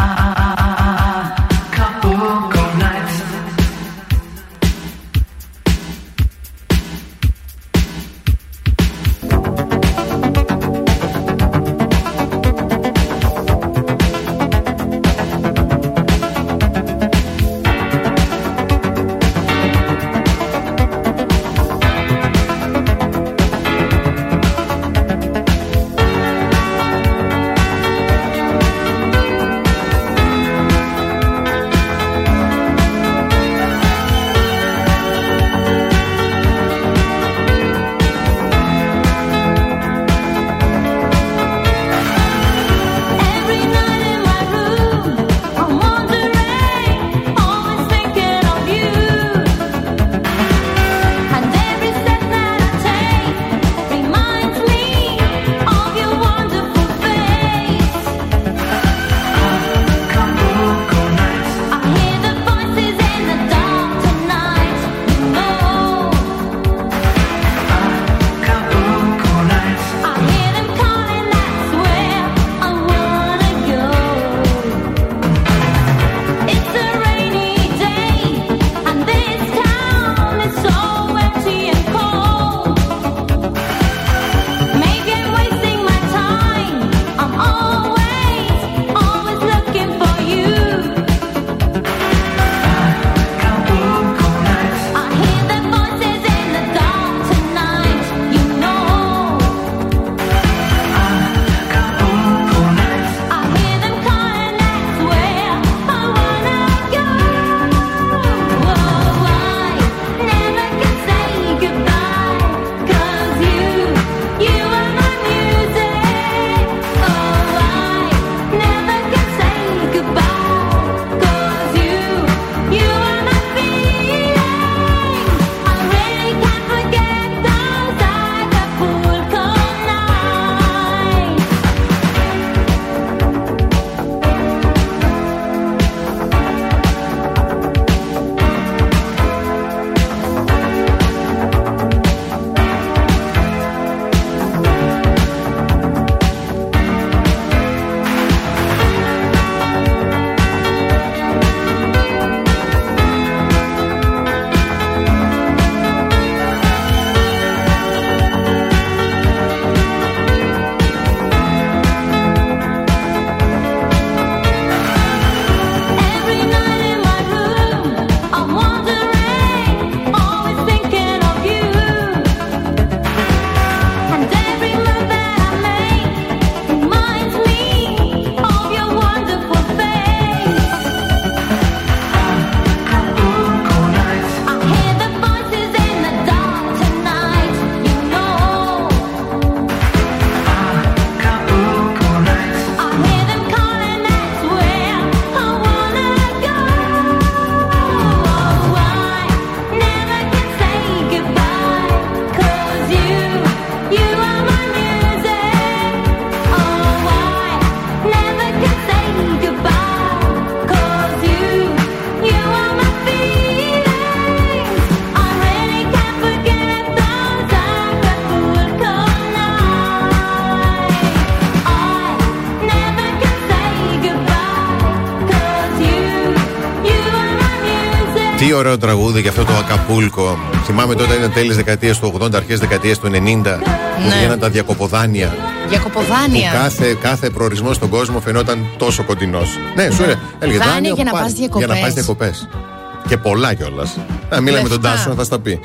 Τι ωραίο τραγούδι και αυτό το Ακαπούλκο. Θυμάμαι τότε ήταν τέλης δεκαετίας του 80, αρχές δεκαετίας του 90. Που Ναι. βγαίναν τα διακοποδάνεια. Για Που κοποδάνεια. κάθε, κάθε προορισμό στον κόσμο φαινόταν τόσο κοντινός. Ναι, σου έλεγε. έλεγε Δάνεια δάνειο, για να πάρε. πας διακοπές. Για να πας διακοπές. Και πολλά κιόλας. Να μιλάμε με τον Λεφτά. Τάσο να θα στα πει.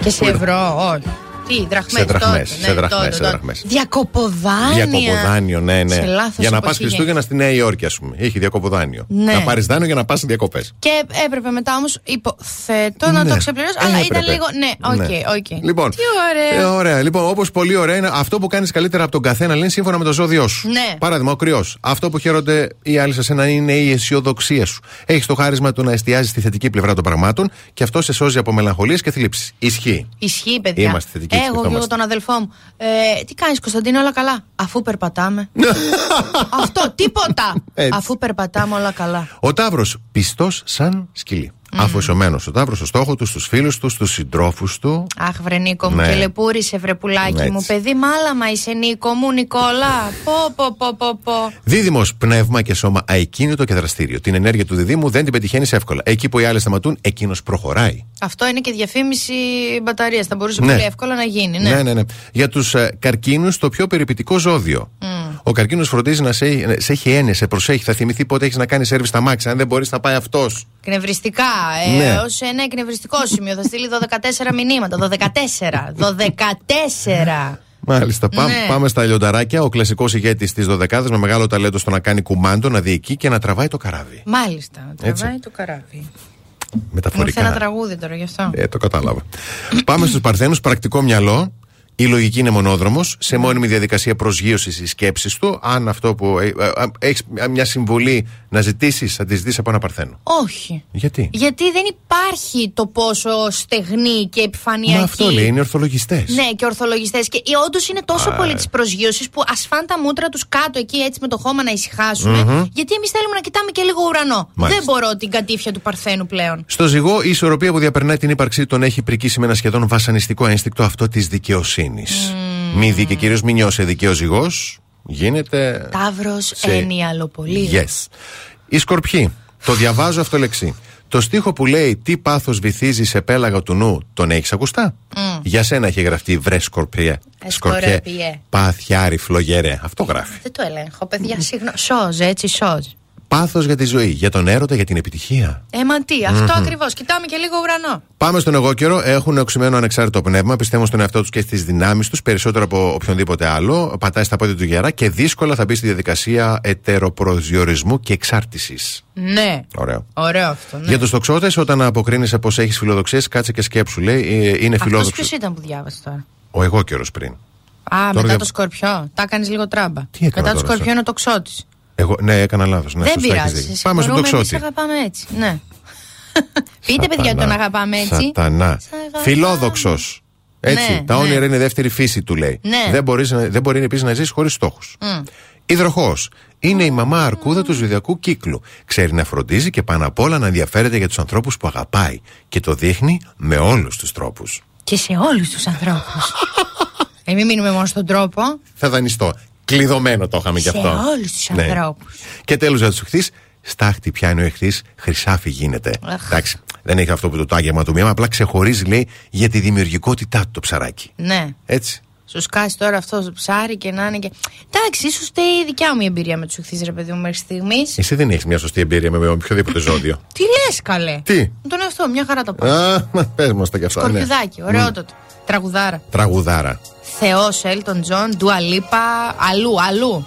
Και σε ευρώ, όχι. Τι, δραχμές Σε δραχμές, τότε, σε ναι, δραχμές, τότε, σε τότε. δραχμές. Διακοποδάνεια. Διακοποδάνιο, ναι, ναι. Σε λάθος για να πας εποχή Χριστούγεννα στη Νέα Υόρκη, ας πούμε. Έχει διακοποδάνιο. Ναι. Να πάρεις δάνειο για να πας διακοπές. Και έπρεπε μετά όμως, υποθέτω, να Ναι. το ξεπληρώσω. Αλλά ήταν Έπρεπε. λίγο. Ναι, οκ, Ναι. οκ. Λοιπόν, Τι ωραίο. Ε, ωραία. Λοιπόν, όπως πολύ ωραία είναι αυτό που κάνεις καλύτερα από τον καθένα, λένε σύμφωνα με το ζώδιό σου. Ναι. Παράδειγμα, ο Κριός. Αυτό που χαίρονται οι άλλοι σε σένα είναι η αισιοδοξία σου. Έχει το χάρισμα του να εστιάζει στη θετική πλευρά των πραγμάτων και αυτό σε σώζει από μελαγχολίες και θλίψεις. Ισχύει. Ισχύει, παιδιά. Είμαστε θετικοί εκεί. Εγώ και εγώ σκεφτόμαστε. τον αδελφό μου. Ε, τι κάνεις, Κωνσταντίνο, όλα καλά; Αφού περπατάμε. Αυτό, τίποτα. Έτσι. Αφού περπατάμε, όλα καλά. Ο Ταύρος πιστός σαν σκυλί. Αφοσιωμένος ο Ταύρο στο στόχο του, στους φίλους του, στους συντρόφους του. Αχ, βρε Νίκο μου, Ναι. και λεπούρισε, βρε πουλάκι Έτσι. μου. Παιδί μάλαμα είσαι, Νίκο μου, Νικόλα. Πω, πω, πω, πω, πω. Δίδυμος πνεύμα και σώμα αεκίνητο και δραστήριο. Την ενέργεια του διδήμου δεν την πετυχαίνεις εύκολα. Εκεί που οι άλλοι σταματούν, εκείνος προχωράει. Αυτό είναι και διαφήμιση μπαταρίας. Θα μπορούσε Ναι. πολύ εύκολα να γίνει. Ναι. Ναι, ναι, ναι. Για τους ε, καρκίνους, το πιο περιπητικό ζώδιο. Ο καρκίνος φροντίζει να σε, ε, σε έχει έννοια, σε προσέχει. Θα θυμηθεί πότε έχεις να κάνεις σερβι στα μάξια. Αν δεν μπορείς να πάει αυτός. Κνευριστικά, ε, Ναι. ως ένα εκνευριστικό σημείο. Θα στείλει 12 μηνύματα. 12. 12. Μάλιστα. Πά- Ναι. Πάμε στα λιονταράκια. Ο κλασικός ηγέτης της Δωδεκάδας με μεγάλο ταλέντο στο να κάνει κουμάντο, να διοικεί και να τραβάει το καράβι. Μάλιστα. Έτσι. Τραβάει το καράβι. Μου ήρθε Μεταφορικά. ένα τραγούδι τώρα γι' αυτό. Ε, το κατάλαβα. Πάμε στους Παρθένους. Πρακτικό μυαλό. Η λογική είναι μονόδρομος. Σε μόνιμη διαδικασία προσγείωσης οι σκέψει του. Αν αυτό που. έχεις μια συμβουλή να ζητήσεις, θα της ζητήσει από ένα Παρθένο. Όχι. Γιατί; Γιατί δεν υπάρχει το πόσο στεγνή και επιφανειακή. Μα αυτό λέει, είναι ορθολογιστές. Ναι, και ορθολογιστές. Και όντως είναι τόσο Α, πολύ ε. της προσγείωσης που ας φάνε τα μούτρα τους κάτω εκεί έτσι με το χώμα να ησυχάσουμε. Μμμ. Γιατί εμείς θέλουμε να κοιτάμε και λίγο ουρανό. Μάλιστα. Δεν μπορώ την κατήφια του Παρθένου πλέον. Στο ζυγό, η ισορροπία που διαπερνάει την ύπαρξή τον έχει πρικήσει με ένα σχεδόν βασανιστικό ένστικτο αυτό της δικαιοσύνης. Μη δει και κυρίω μη νιώσει δικαίω ζυγός. Γίνεται. Ταύρος σε- ένιαλο πολύ. Yes. Η σκορπιή. Το διαβάζω αυτό λεξί. Το στίχο που λέει Τι πάθος βυθίζεις σε πέλαγα του νου, τον έχεις ακουστά; Μμ. Για σένα έχει γραφτεί βρε σκορπιέ. Ε, σκορπιέ. Παθιάρι φλογερέ. Αυτό γράφει. Δεν το ελέγχω, παιδιά. Συγγνώμη. Σώζ, έτσι, σώζ. Πάθος για τη ζωή, για τον έρωτα, για την επιτυχία. Ε, μα τι, αυτό Μμμ. ακριβώς. Κοιτάμε και λίγο ουρανό. Πάμε στον εγώ καιρό. Έχουν οξυμένο ανεξάρτητο πνεύμα. Πιστεύουν στον εαυτό τους και στις δυνάμεις τους περισσότερο από οποιονδήποτε άλλο. Πατάει στα πόδια του γερά και δύσκολα θα μπει στη διαδικασία ετεροπροσδιορισμού και εξάρτησης. Ναι. Ωραίο. Ωραίο αυτό. Ναι. Για τους τοξότες, όταν αποκρίνεσαι πως έχεις φιλοδοξίες, κάτσε και σκέψου. Λέει, ε, είναι Αυτός φιλόδοξος. ποιος ήταν που διάβασε τώρα; Ο εγώ καιρός πριν. Α, μετά δια- το σκορπιό. Τα έκανες λίγο τράμπα. Τι έκανα μετά το τώρα, σκορπιό σε- είναι το ξώτη. Εγώ, ναι, έκανα λάθος. Ναι, Δεν σωστά έχεις πειράζει. δίκιο. σε Πάμε στον συγχωρούμε, τοξότη. εμείς αγαπάμε έτσι. Ναι. Πείτε, παιδιά, ότι τον αγαπάμε έτσι. Σατανά. Σ' αγαπάμε. Φιλόδοξος. Έτσι. Ναι, τα ναι. όνειρα είναι η δεύτερη φύση, του λέει. Ναι. Δεν, μπορείς, να- δεν μπορεί επίσης να ζήσει χωρίς στόχους. Μμ. Υδροχό. Είναι η μαμά αρκούδα του ζυδιακού κύκλου. Ξέρει να φροντίζει και πάνω απ' όλα να ενδιαφέρεται για τους ανθρώπους που αγαπάει. Και το δείχνει με όλους τους τρόπους. Και σε όλους τους ανθρώπους. ε, μην μείνουμε μόνο στον τρόπο. Θα δανειστώ. Κλειδωμένο το είχαμε κι Σε αυτό. όλους τους Ναι. ανθρώπους. Και τέλος για τους εχθεί, στάχτη πιάνει ο εχθή, χρυσάφι γίνεται. Αχ. Εντάξει, δεν έχει αυτό που το τάγεμα του μία, απλά ξεχωρίζει, λέει, για τη δημιουργικότητά του το ψαράκι. Ναι. Έτσι. Σου σκάσει τώρα αυτό το ψάρι και να είναι και. Εντάξει, ίσως φταίει η δικιά μου η εμπειρία με τους εχθεί, ρε παιδί μου, μέχρι στιγμής. Εσύ δεν έχεις μια σωστή εμπειρία με οποιοδήποτε ζώδιο. Τι λες, καλέ; Τι; Με τον εαυτό, μια χαρά τα πάω. Α, πες μας τα κι αυτά. ναι. Σκορπιδάκι, ωραιότατο. Τραγουδάρα. Τραγουδάρα. Θεός, Έλτον Τζον, Ντουα Λίπα, αλλού, αλλού.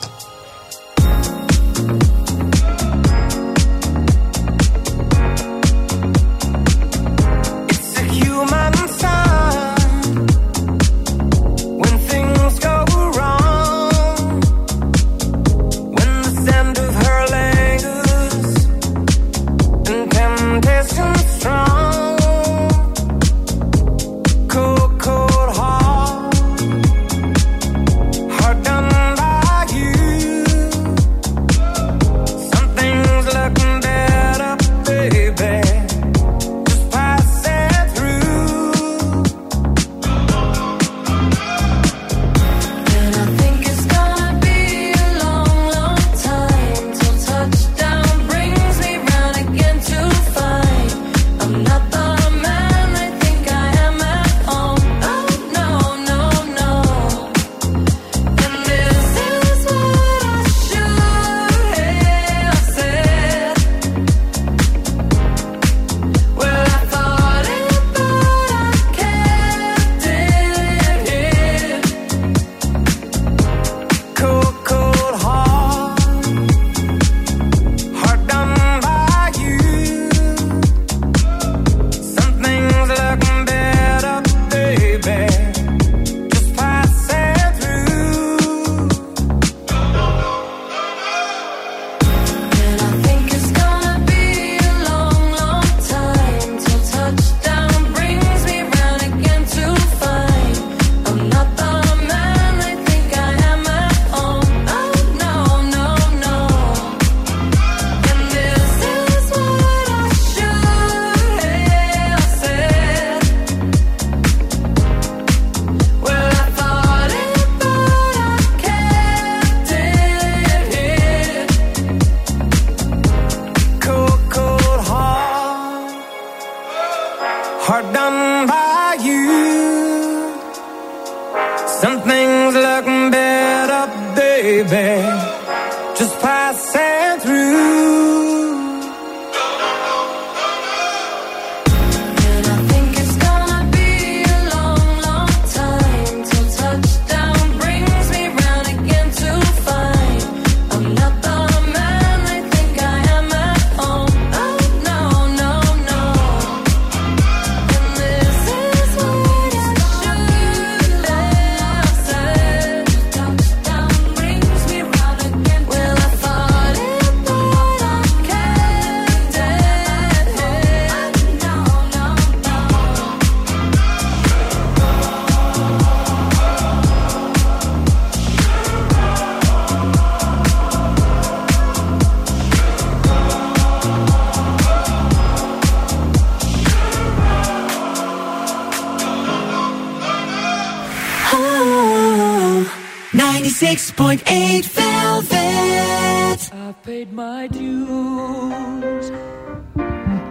106.8 Velvet. I paid my dues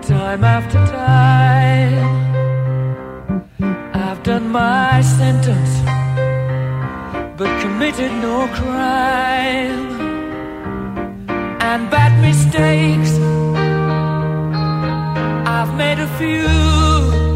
time after time. I've done my sentence, but committed no crime. And bad mistakes, I've made a few.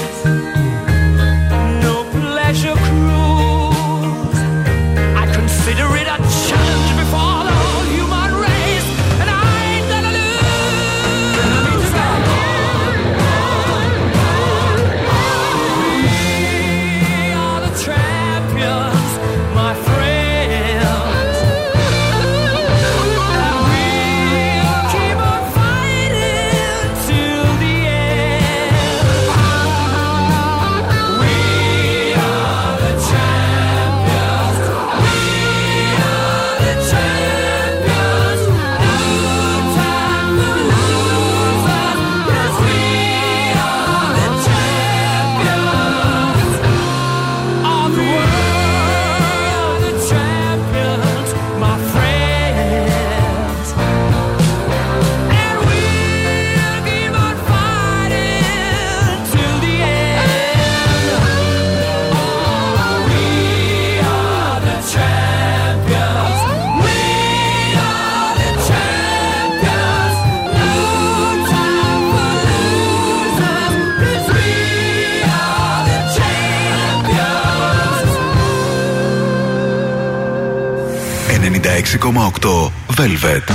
Velvet.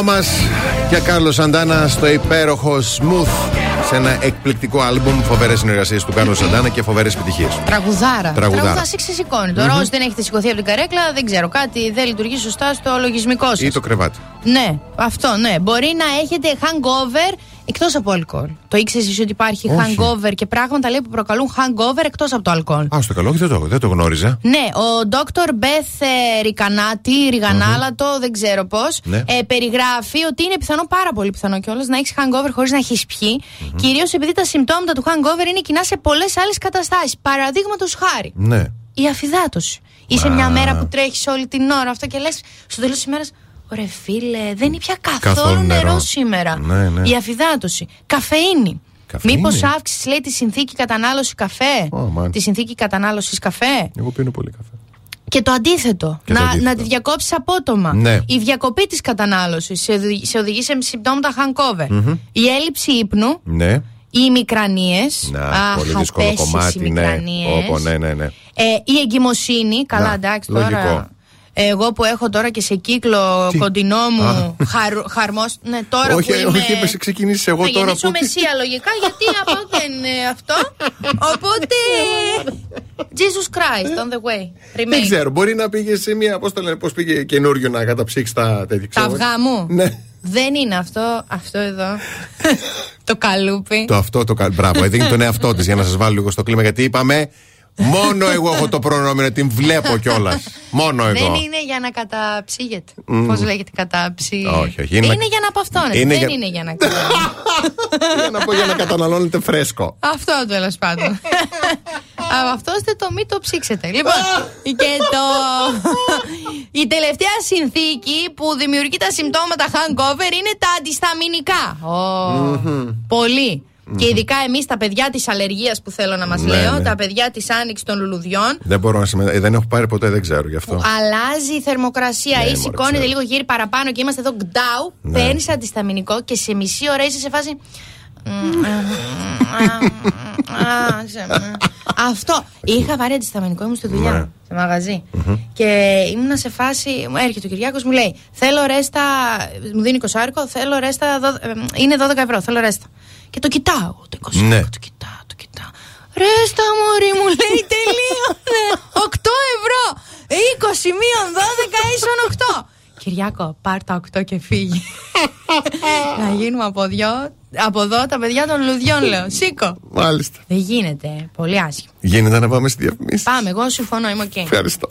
Ρομπ Τόμα και Κάρλος Σαντάνα στο υπέροχο Smooth σε ένα εκπληκτικό άλμπουμ. Φοβερές συνεργασίες του Κάρλο Σαντάνα και φοβερές επιτυχίες. Τραγουδάρα. Τραγουδάρα. σε ξεσηκώνει. Τώρα, όσοι δεν έχετε σηκωθεί από την καρέκλα, δεν ξέρω. Κάτι δεν λειτουργεί σωστά στο λογισμικό σας. Ή το κρεβάτι. Ναι, αυτό, ναι. Μπορεί να έχετε hangover εκτός από αλκοόλ. Το ήξερες εσύ ότι υπάρχει Όχι. hangover και πράγματα λέει που προκαλούν hangover εκτός από το αλκοόλ. Α, στο καλό, όχι, δεν το, δεν το γνώριζα. Ναι, ο Dr. Beth ε, Ρικανάτη, Ριγανάλατο, δεν ξέρω πώς, Ναι. ε, περιγράφει ότι είναι πιθανό, πάρα πολύ πιθανό κιόλας, να έχεις hangover χωρίς να έχεις πιει. Κυρίως επειδή τα συμπτώματα του hangover είναι κοινά σε πολλές άλλες καταστάσεις. Παραδείγματος χάρη, Ναι. η αφυδάτωση. Είσαι Α. μια μέρα που τρέχεις όλη την ώρα αυτό και λες στο τέλος της ημέρα. Ρε φίλε, δεν είναι πια καθόλου, Καθόλου νερό. νερό. σήμερα. Ναι, ναι. Η αφυδάτωση. Καφεΐνη. Καφεΐνη. Μήπως αύξησες, λέει, τη συνθήκη κατανάλωση καφέ; Ω, μάλιστα. τη συνθήκη κατανάλωσης καφέ; Εγώ πίνω πολύ καφέ. Και το αντίθετο. Και το να, αντίθετο. να τη διακόψεις απότομα. Ναι. Η διακοπή της κατανάλωσης σε, οδηγεί- σε οδηγεί σε συμπτώματα hangover. Μμμ. Η έλλειψη ύπνου. Ναι. Οι ημικρανίε. Να, πολύ δύσκολο κομμάτι. Ναι. Όπο, ναι, ναι, ναι. Ε, η εγκυμοσύνη. Καλά, Να, εντάξει λογικό. Τώρα. Εγώ που έχω τώρα και σε κύκλο Τι; κοντινό μου Α. χαρ, χαρμός Ναι, τώρα όχι, που είμαι. όχι, είπες, ξεκινήσεις εγώ θα τώρα γεννήσω που- μεσία λογικά, γιατί από δεν είναι αυτό. Οπότε. Jesus Christ on the way. Δεν Remain. ξέρω, μπορεί να πήγε σε μια. Πώς το λένε, πώς πήγε καινούριο να καταψύξει τα τέτοια. Τα ξέρω. αυγά μου. Ναι. Δεν είναι αυτό, αυτό εδώ. το καλούπι. Το αυτό το κα- Μπράβο, έδινε τον εαυτό της για να σας βάλω λίγο στο κλίμα γιατί είπαμε. Μόνο εγώ έχω το προνόμιο να την βλέπω κιόλας. Μόνο εγώ. Δεν είναι για να καταψύγεται. Μμ. Πώς λέγεται καταψύ. Όχι, όχι, είναι Είναι, να- για να παυτώνεται. Είναι Δεν για- είναι για να κατα... Για να πω για να καταναλώνετε φρέσκο. Αυτό τέλος πάντων. Από αυτό είστε το μη το ψήξετε. Λοιπόν, και το. Η τελευταία συνθήκη που δημιουργεί τα συμπτώματα hangover είναι τα αντισταμινικά. Ω, Πολύ. Και ειδικά εμείς τα παιδιά της αλλεργίας που θέλω να μας Ναι, λέω, ναι. τα παιδιά της άνοιξης των λουλουδιών, Δεν μπορώ να συμμετέχω. Δεν έχω πάρει ποτέ, δεν ξέρω γι' αυτό. αλλάζει η θερμοκρασία Ναι, ή μωρέ, σηκώνεται ξέρω. λίγο γύρι παραπάνω και είμαστε εδώ γκντάου. Ναι. Παίρνεις αντισταμινικό και σε μισή ώρα είσαι σε φάση. Άσε με. Αυτό. Είχα βάλει αντισταμινικό, ήμουν στη δουλειά. Ναι. Σε μαγαζί. Και ήμουνα σε φάση. Μου έρχεται ο Κυριάκος, μου λέει: Θέλω ρέστα. Μου δίνει 20 άρικο, θέλω ρέστα. δω- ε, Είναι 12 ευρώ, θέλω ρέστα. Και το κοιτάω. Το 20 Ναι. Ρέστα μωρή μου λέει τελείωνε 8 ευρώ 20 μείον 12 ίσον 8 Κυριάκο πάρ τα 8 και φύγει Να γίνουμε από, δυο, από εδώ τα παιδιά των λουδιών λέω Σήκω Μάλιστα. Δεν γίνεται Πολύ άσχημα Γίνεται να πάμε στη διαφημίση. Πάμε εγώ συμφωνώ είμαι οκ Ευχαριστώ.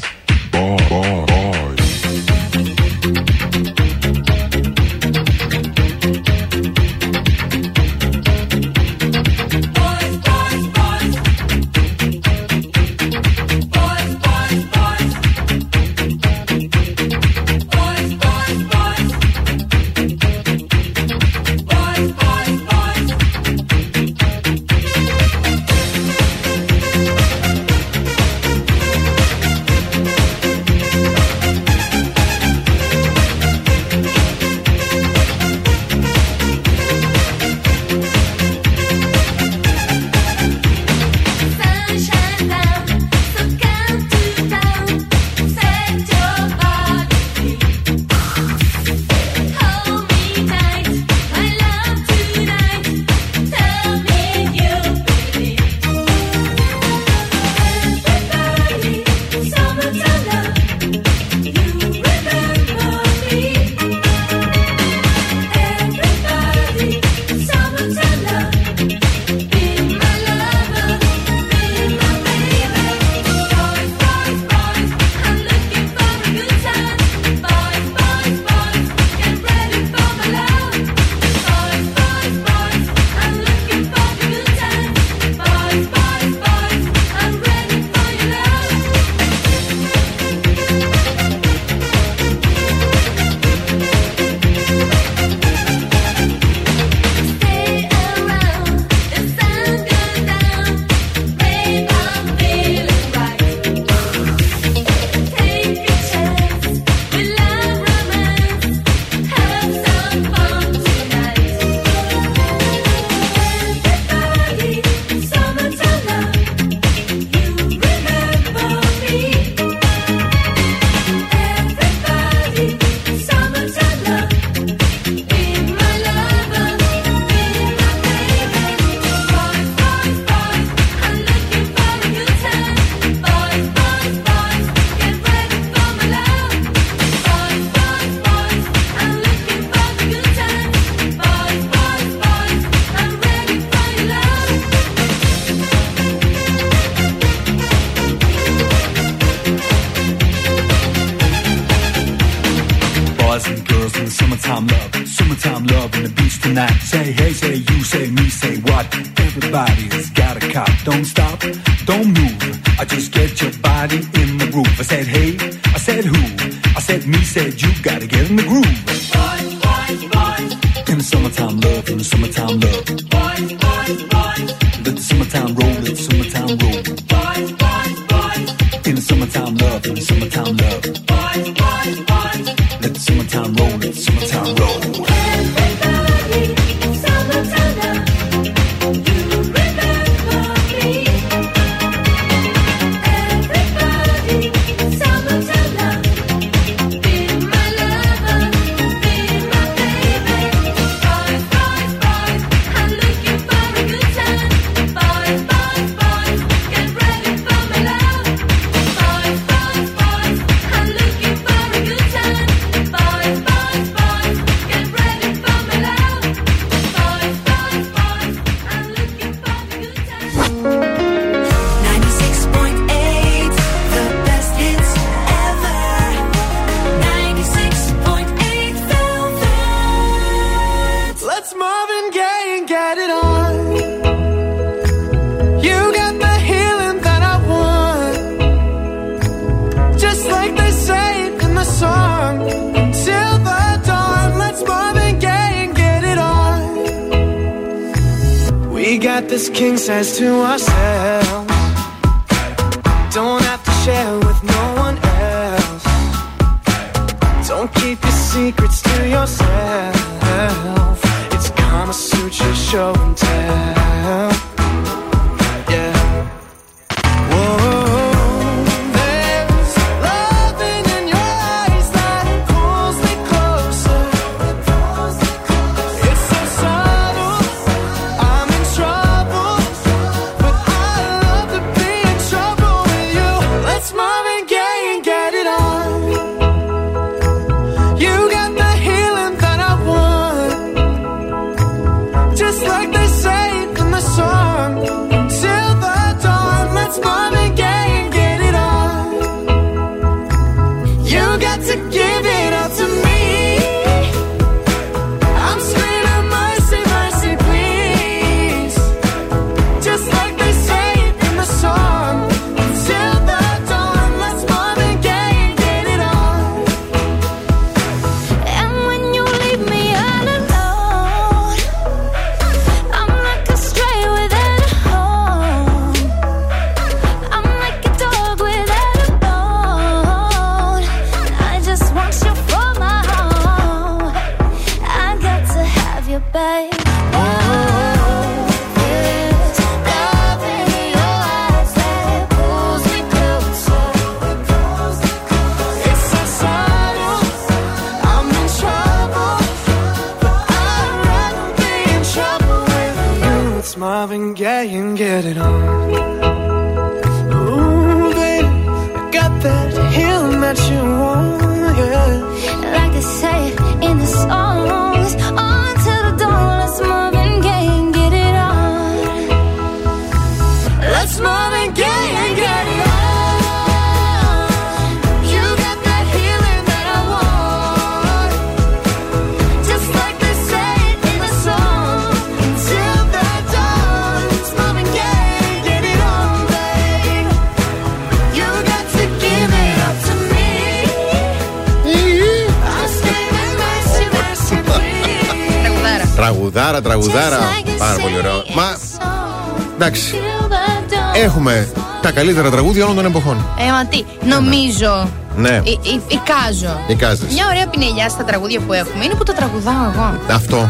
Τα καλύτερα τραγούδια όλων των εποχών. Ε, μα τι, νομίζω. Ναι. Ε, ε, Εικάζω. Εικάζεις. Μια ωραία πινελιά στα τραγούδια που έχουμε είναι που τα τραγουδάω εγώ. Αυτό.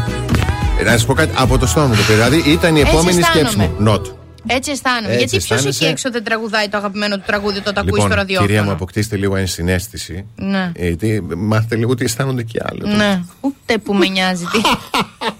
Ε, Να σας πω κάτι από το στόμα μου το πήρε. Δηλαδή ήταν η Έτσι επόμενη σκέψη αισθάνομαι. μου. Not. Έτσι αισθάνομαι. Έτσι Γιατί ποιος αισθάνεσαι. εκεί έξω δεν τραγουδάει το αγαπημένο του τραγούδι όταν το ακούεις στο Λοιπόν, ραδιόφωνο; κυρία μου, αποκτήστε λίγο ενσυναίσθηση. Ναι. Ε, τι, μάθετε λίγο τι αισθάνονται και άλλοι. Ναι, ούτε που με νοιάζει. τι.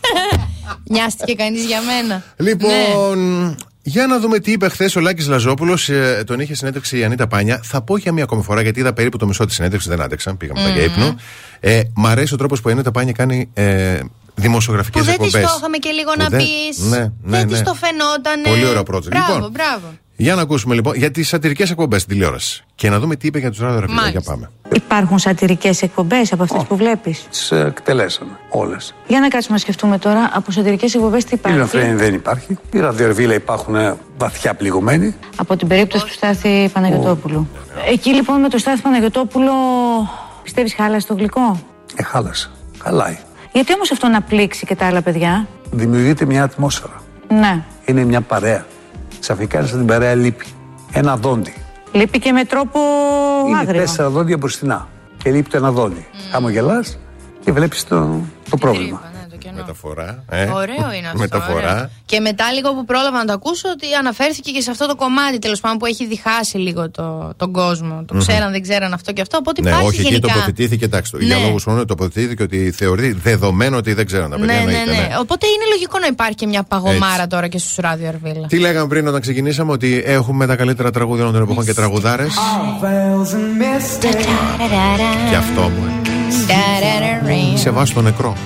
Νοιάστηκε κανείς για μένα. Λοιπόν, Ναι. Για να δούμε τι είπε χθες ο Λάκης Λαζόπουλος. τον είχε συνέντευξη η Ανίτα Πάνια. Θα πω για μία ακόμη φορά, γιατί είδα περίπου το μισό της συνέντευξης, δεν άντεξα. Πήγαμε μετά για ύπνο. Ε, μ' αρέσει ο τρόπος που η Ανίτα Πάνια κάνει ε, δημοσιογραφικές Που δεν της εκπομπές. το είχαμε και λίγο να πεις. Ναι, ναι, δεν ναι. τη το φαινόταν. Πολύ ωραίο project. Μπράβο, Λοιπόν, μπράβο. Για να ακούσουμε λοιπόν για τις σατυρικές εκπομπές στην τηλεόραση. Και να δούμε τι είπε για τους ραδιογραφικού. Για Μάλιστα. πάμε. Υπάρχουν σατυρικές εκπομπές από αυτές που βλέπεις; Τις εκτελέσαμε όλες. Για να κάτσουμε να σκεφτούμε τώρα, από σατυρικές εκπομπές τι Η υπάρχει; Ραδιοφρένη δεν υπάρχει. Η ραδιορβίλα υπάρχουν ε, βαθιά πληγωμένοι. Από την περίπτωση του Στάθη Παναγιωτόπουλου. Εκεί λοιπόν με το Στάθη Παναγιωτόπουλο πιστεύεις χάλασε το γλυκό; Ε, χάλασε. Χαλάει. Γιατί όμως αυτό να πλήξει και τα άλλα παιδιά; Δημιουργείται μια ατμόσφαιρα. Ναι. Είναι μια παρέα. Ξαφνικά σαν την παρέα λείπει. Ένα δόντι. Λείπει και με τρόπο Είναι άγριο. τέσσερα δόντια μπροστινά. Και λείπει το ένα δόντι. Χαμογελά και βλέπεις το, το πρόβλημα. Μεταφορά. Ε. Ωραίο είναι αυτό. Μεταφορά. ωραίο. Και μετά λίγο που πρόλαβα να το ακούσω ότι αναφέρθηκε και σε αυτό το κομμάτι τέλος πάντων που έχει διχάσει λίγο το, τον κόσμο. Το Μμμ. ξέραν, δεν ξέραν αυτό και αυτό. Οπότε Ναι, υπάρχει όχι, εκεί γενικά. τοποθετήθηκε, εντάξει, για Ναι. λόγους χρόνου τοποθετήθηκε ότι θεωρεί δεδομένο ότι δεν ξέραν τα παιδιά. Ναι, ναι, εννοείται, ναι. Οπότε είναι λογικό να υπάρχει και μια παγωμάρα Έτσι. τώρα και στους ράδιο Αρβίλα. Τι λέγαμε πριν όταν ξεκινήσαμε, ότι έχουμε τα καλύτερα τραγούδια όλων των εποχών και τραγουδάρες; Και αυτό μου. ε. Σε βάζει το νεκρό.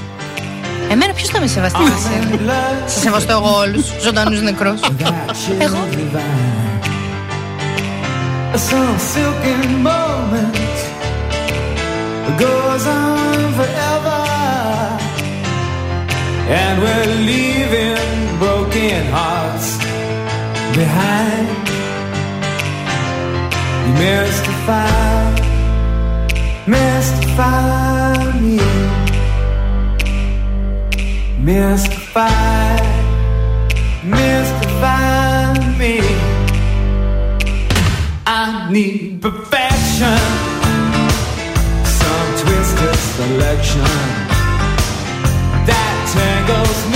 Εμένα ποιο θα με σεβαστεί εσένα. Θα σεβαστώ εγώ όλου. Ζωντανού νεκρού. Εγώ. Some silken moment goes on forever, and we're leaving broken hearts behind. You mystify, mystify me, mystify, mystify me. I need perfection, some twisted selection that tangles me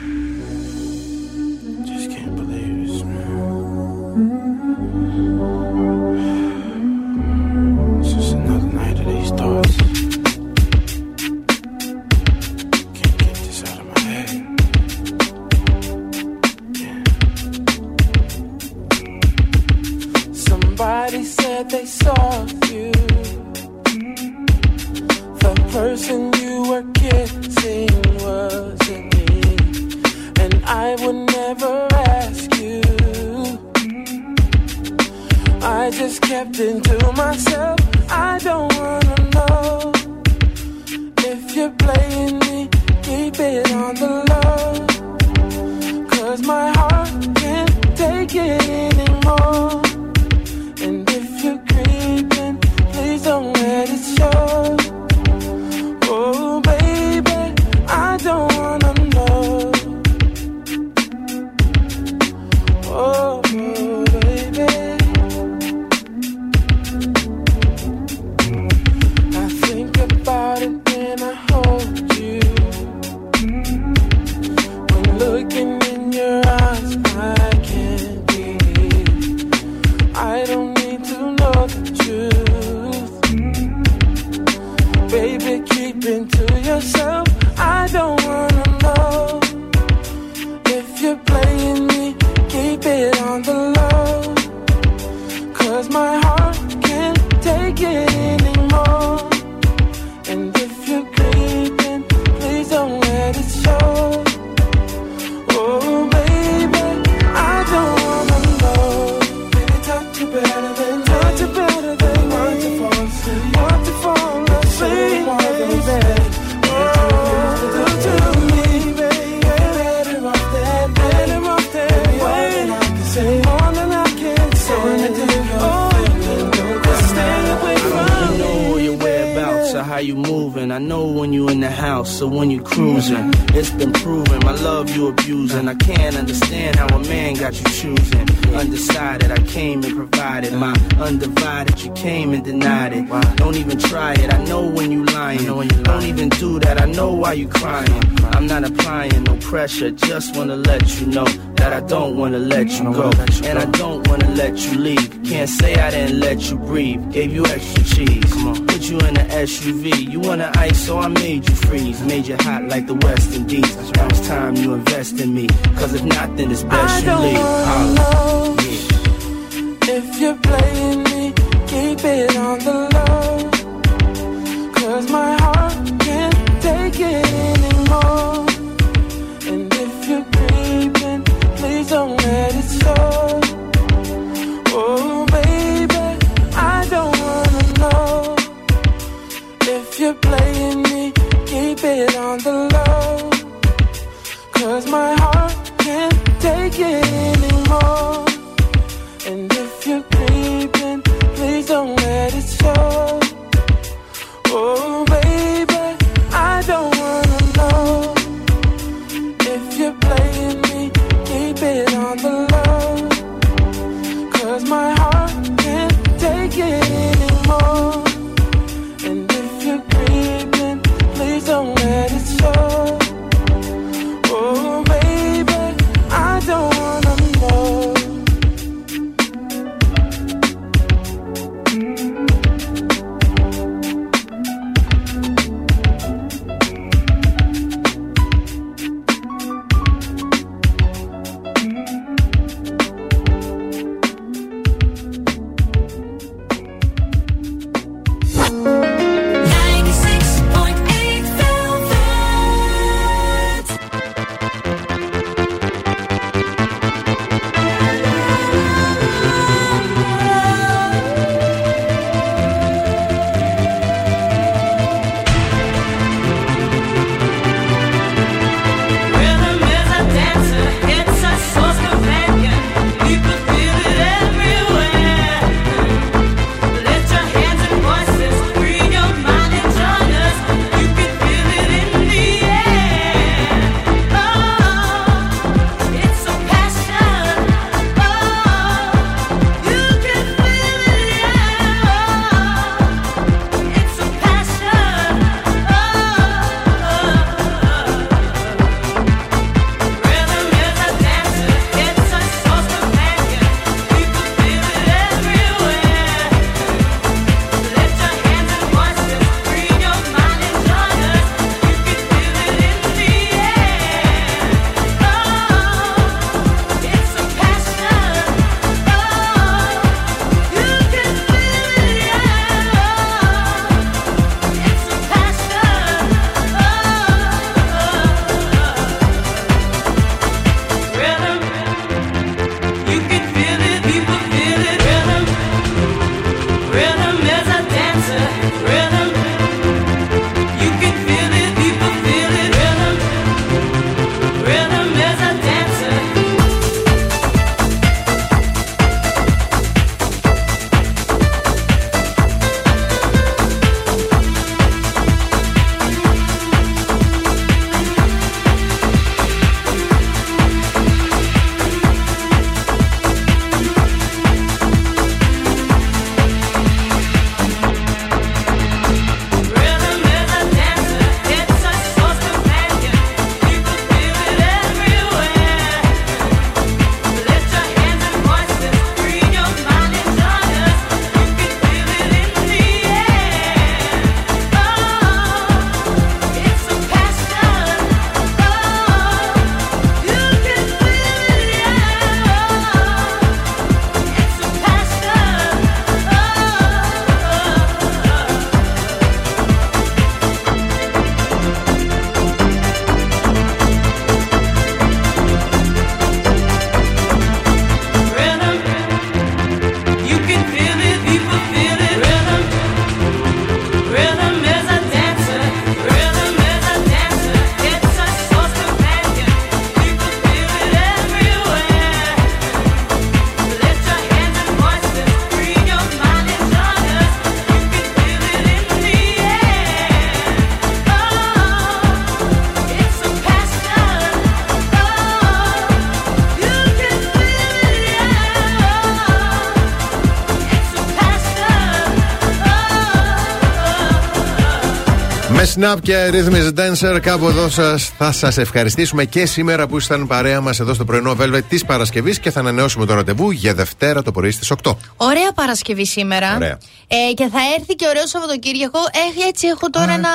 Snap και Rhythm is Dancer. Κάπου εδώ σας, θα σας ευχαριστήσουμε και σήμερα που ήσταν παρέα μας εδώ στο πρωινό Velvet της Παρασκευής και θα ανανεώσουμε το ραντεβού για Δευτέρα το πρωί στις 8. Ωραία Παρασκευή σήμερα. Ωραία. Ε, και θα έρθει και ωραίο Σαββατοκύριακο. Ε, έτσι έχω τώρα ένα,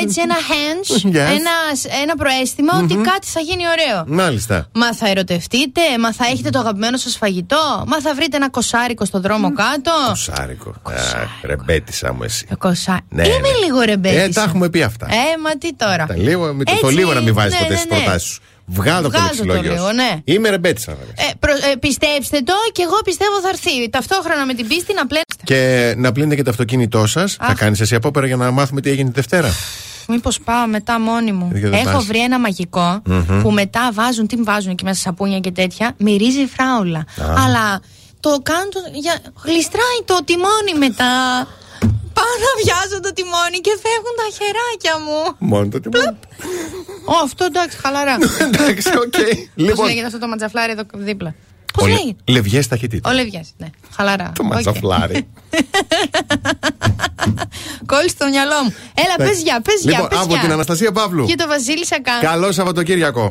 έτσι ένα hunch, Yes. ένα, ένα προαίσθημα ότι κάτι θα γίνει ωραίο. Μάλιστα. Μα θα ερωτευτείτε, μα θα έχετε το αγαπημένο σας φαγητό, μα θα βρείτε ένα κοσάρικο στο δρόμο κάτω. Κοσάρικο. Ρεμπέτησα μου εσύ. Κοσά... Ναι, Είμαι ναι. λίγο ρεμπέτης. Ε, τα έχουμε πει αυτά. Ε, μα τι τώρα. Τα λίγο, με το, το Έτσι, λίγο να μην βάζεις ναι, ποτέ ναι, στις ναι. προτάσεις σου. Βγάλω το Βγάζω το λεξιλόγιο. λίγο, σου. ναι. Είμαι ρεμπέτησα. Ε, προ- ε, πιστέψτε το και εγώ πιστεύω θα έρθει. Ταυτόχρονα με την πίστη να πλένεστε. Και να πλύνετε και το αυτοκίνητό σας. Θα κάνεις εσύ απόπερα για να μάθουμε τι έγινε τη Δευτέρα. Μήπως πάω μετά μόνη μου. Γιατί δεν Έχω πας. βρει ένα μαγικό Μμμ. που μετά βάζουν, τι βάζουν εκεί μέσα σαπούνια και τέτοια. Μυρίζει φράουλα. Α. Αλλά το κάνουν. Το, για, γλιστράει το τιμόνι μετά. Πάω να βιάζω το τιμόνι και φεύγουν τα χεράκια μου. Μόνο το τιμόνι. Ω, αυτό εντάξει, χαλαρά. εντάξει, οκ. Πώς Λοιπόν. λέγεται αυτό το ματζαφλάρι εδώ δίπλα; Πώς Ο Λε- λέγεται. Λευγές ταχύτητα. Ο Λευγιάς, ναι. Χαλαρά. Το Οκ. ματζαφλάρι. Κόλλησε στο μυαλό μου. Έλα, πες για, πες για. Λοιπόν, πες από για. την Αναστασία Παύλου. Και το Βασίλη Σακά. Καλό Σαββατοκύριακο.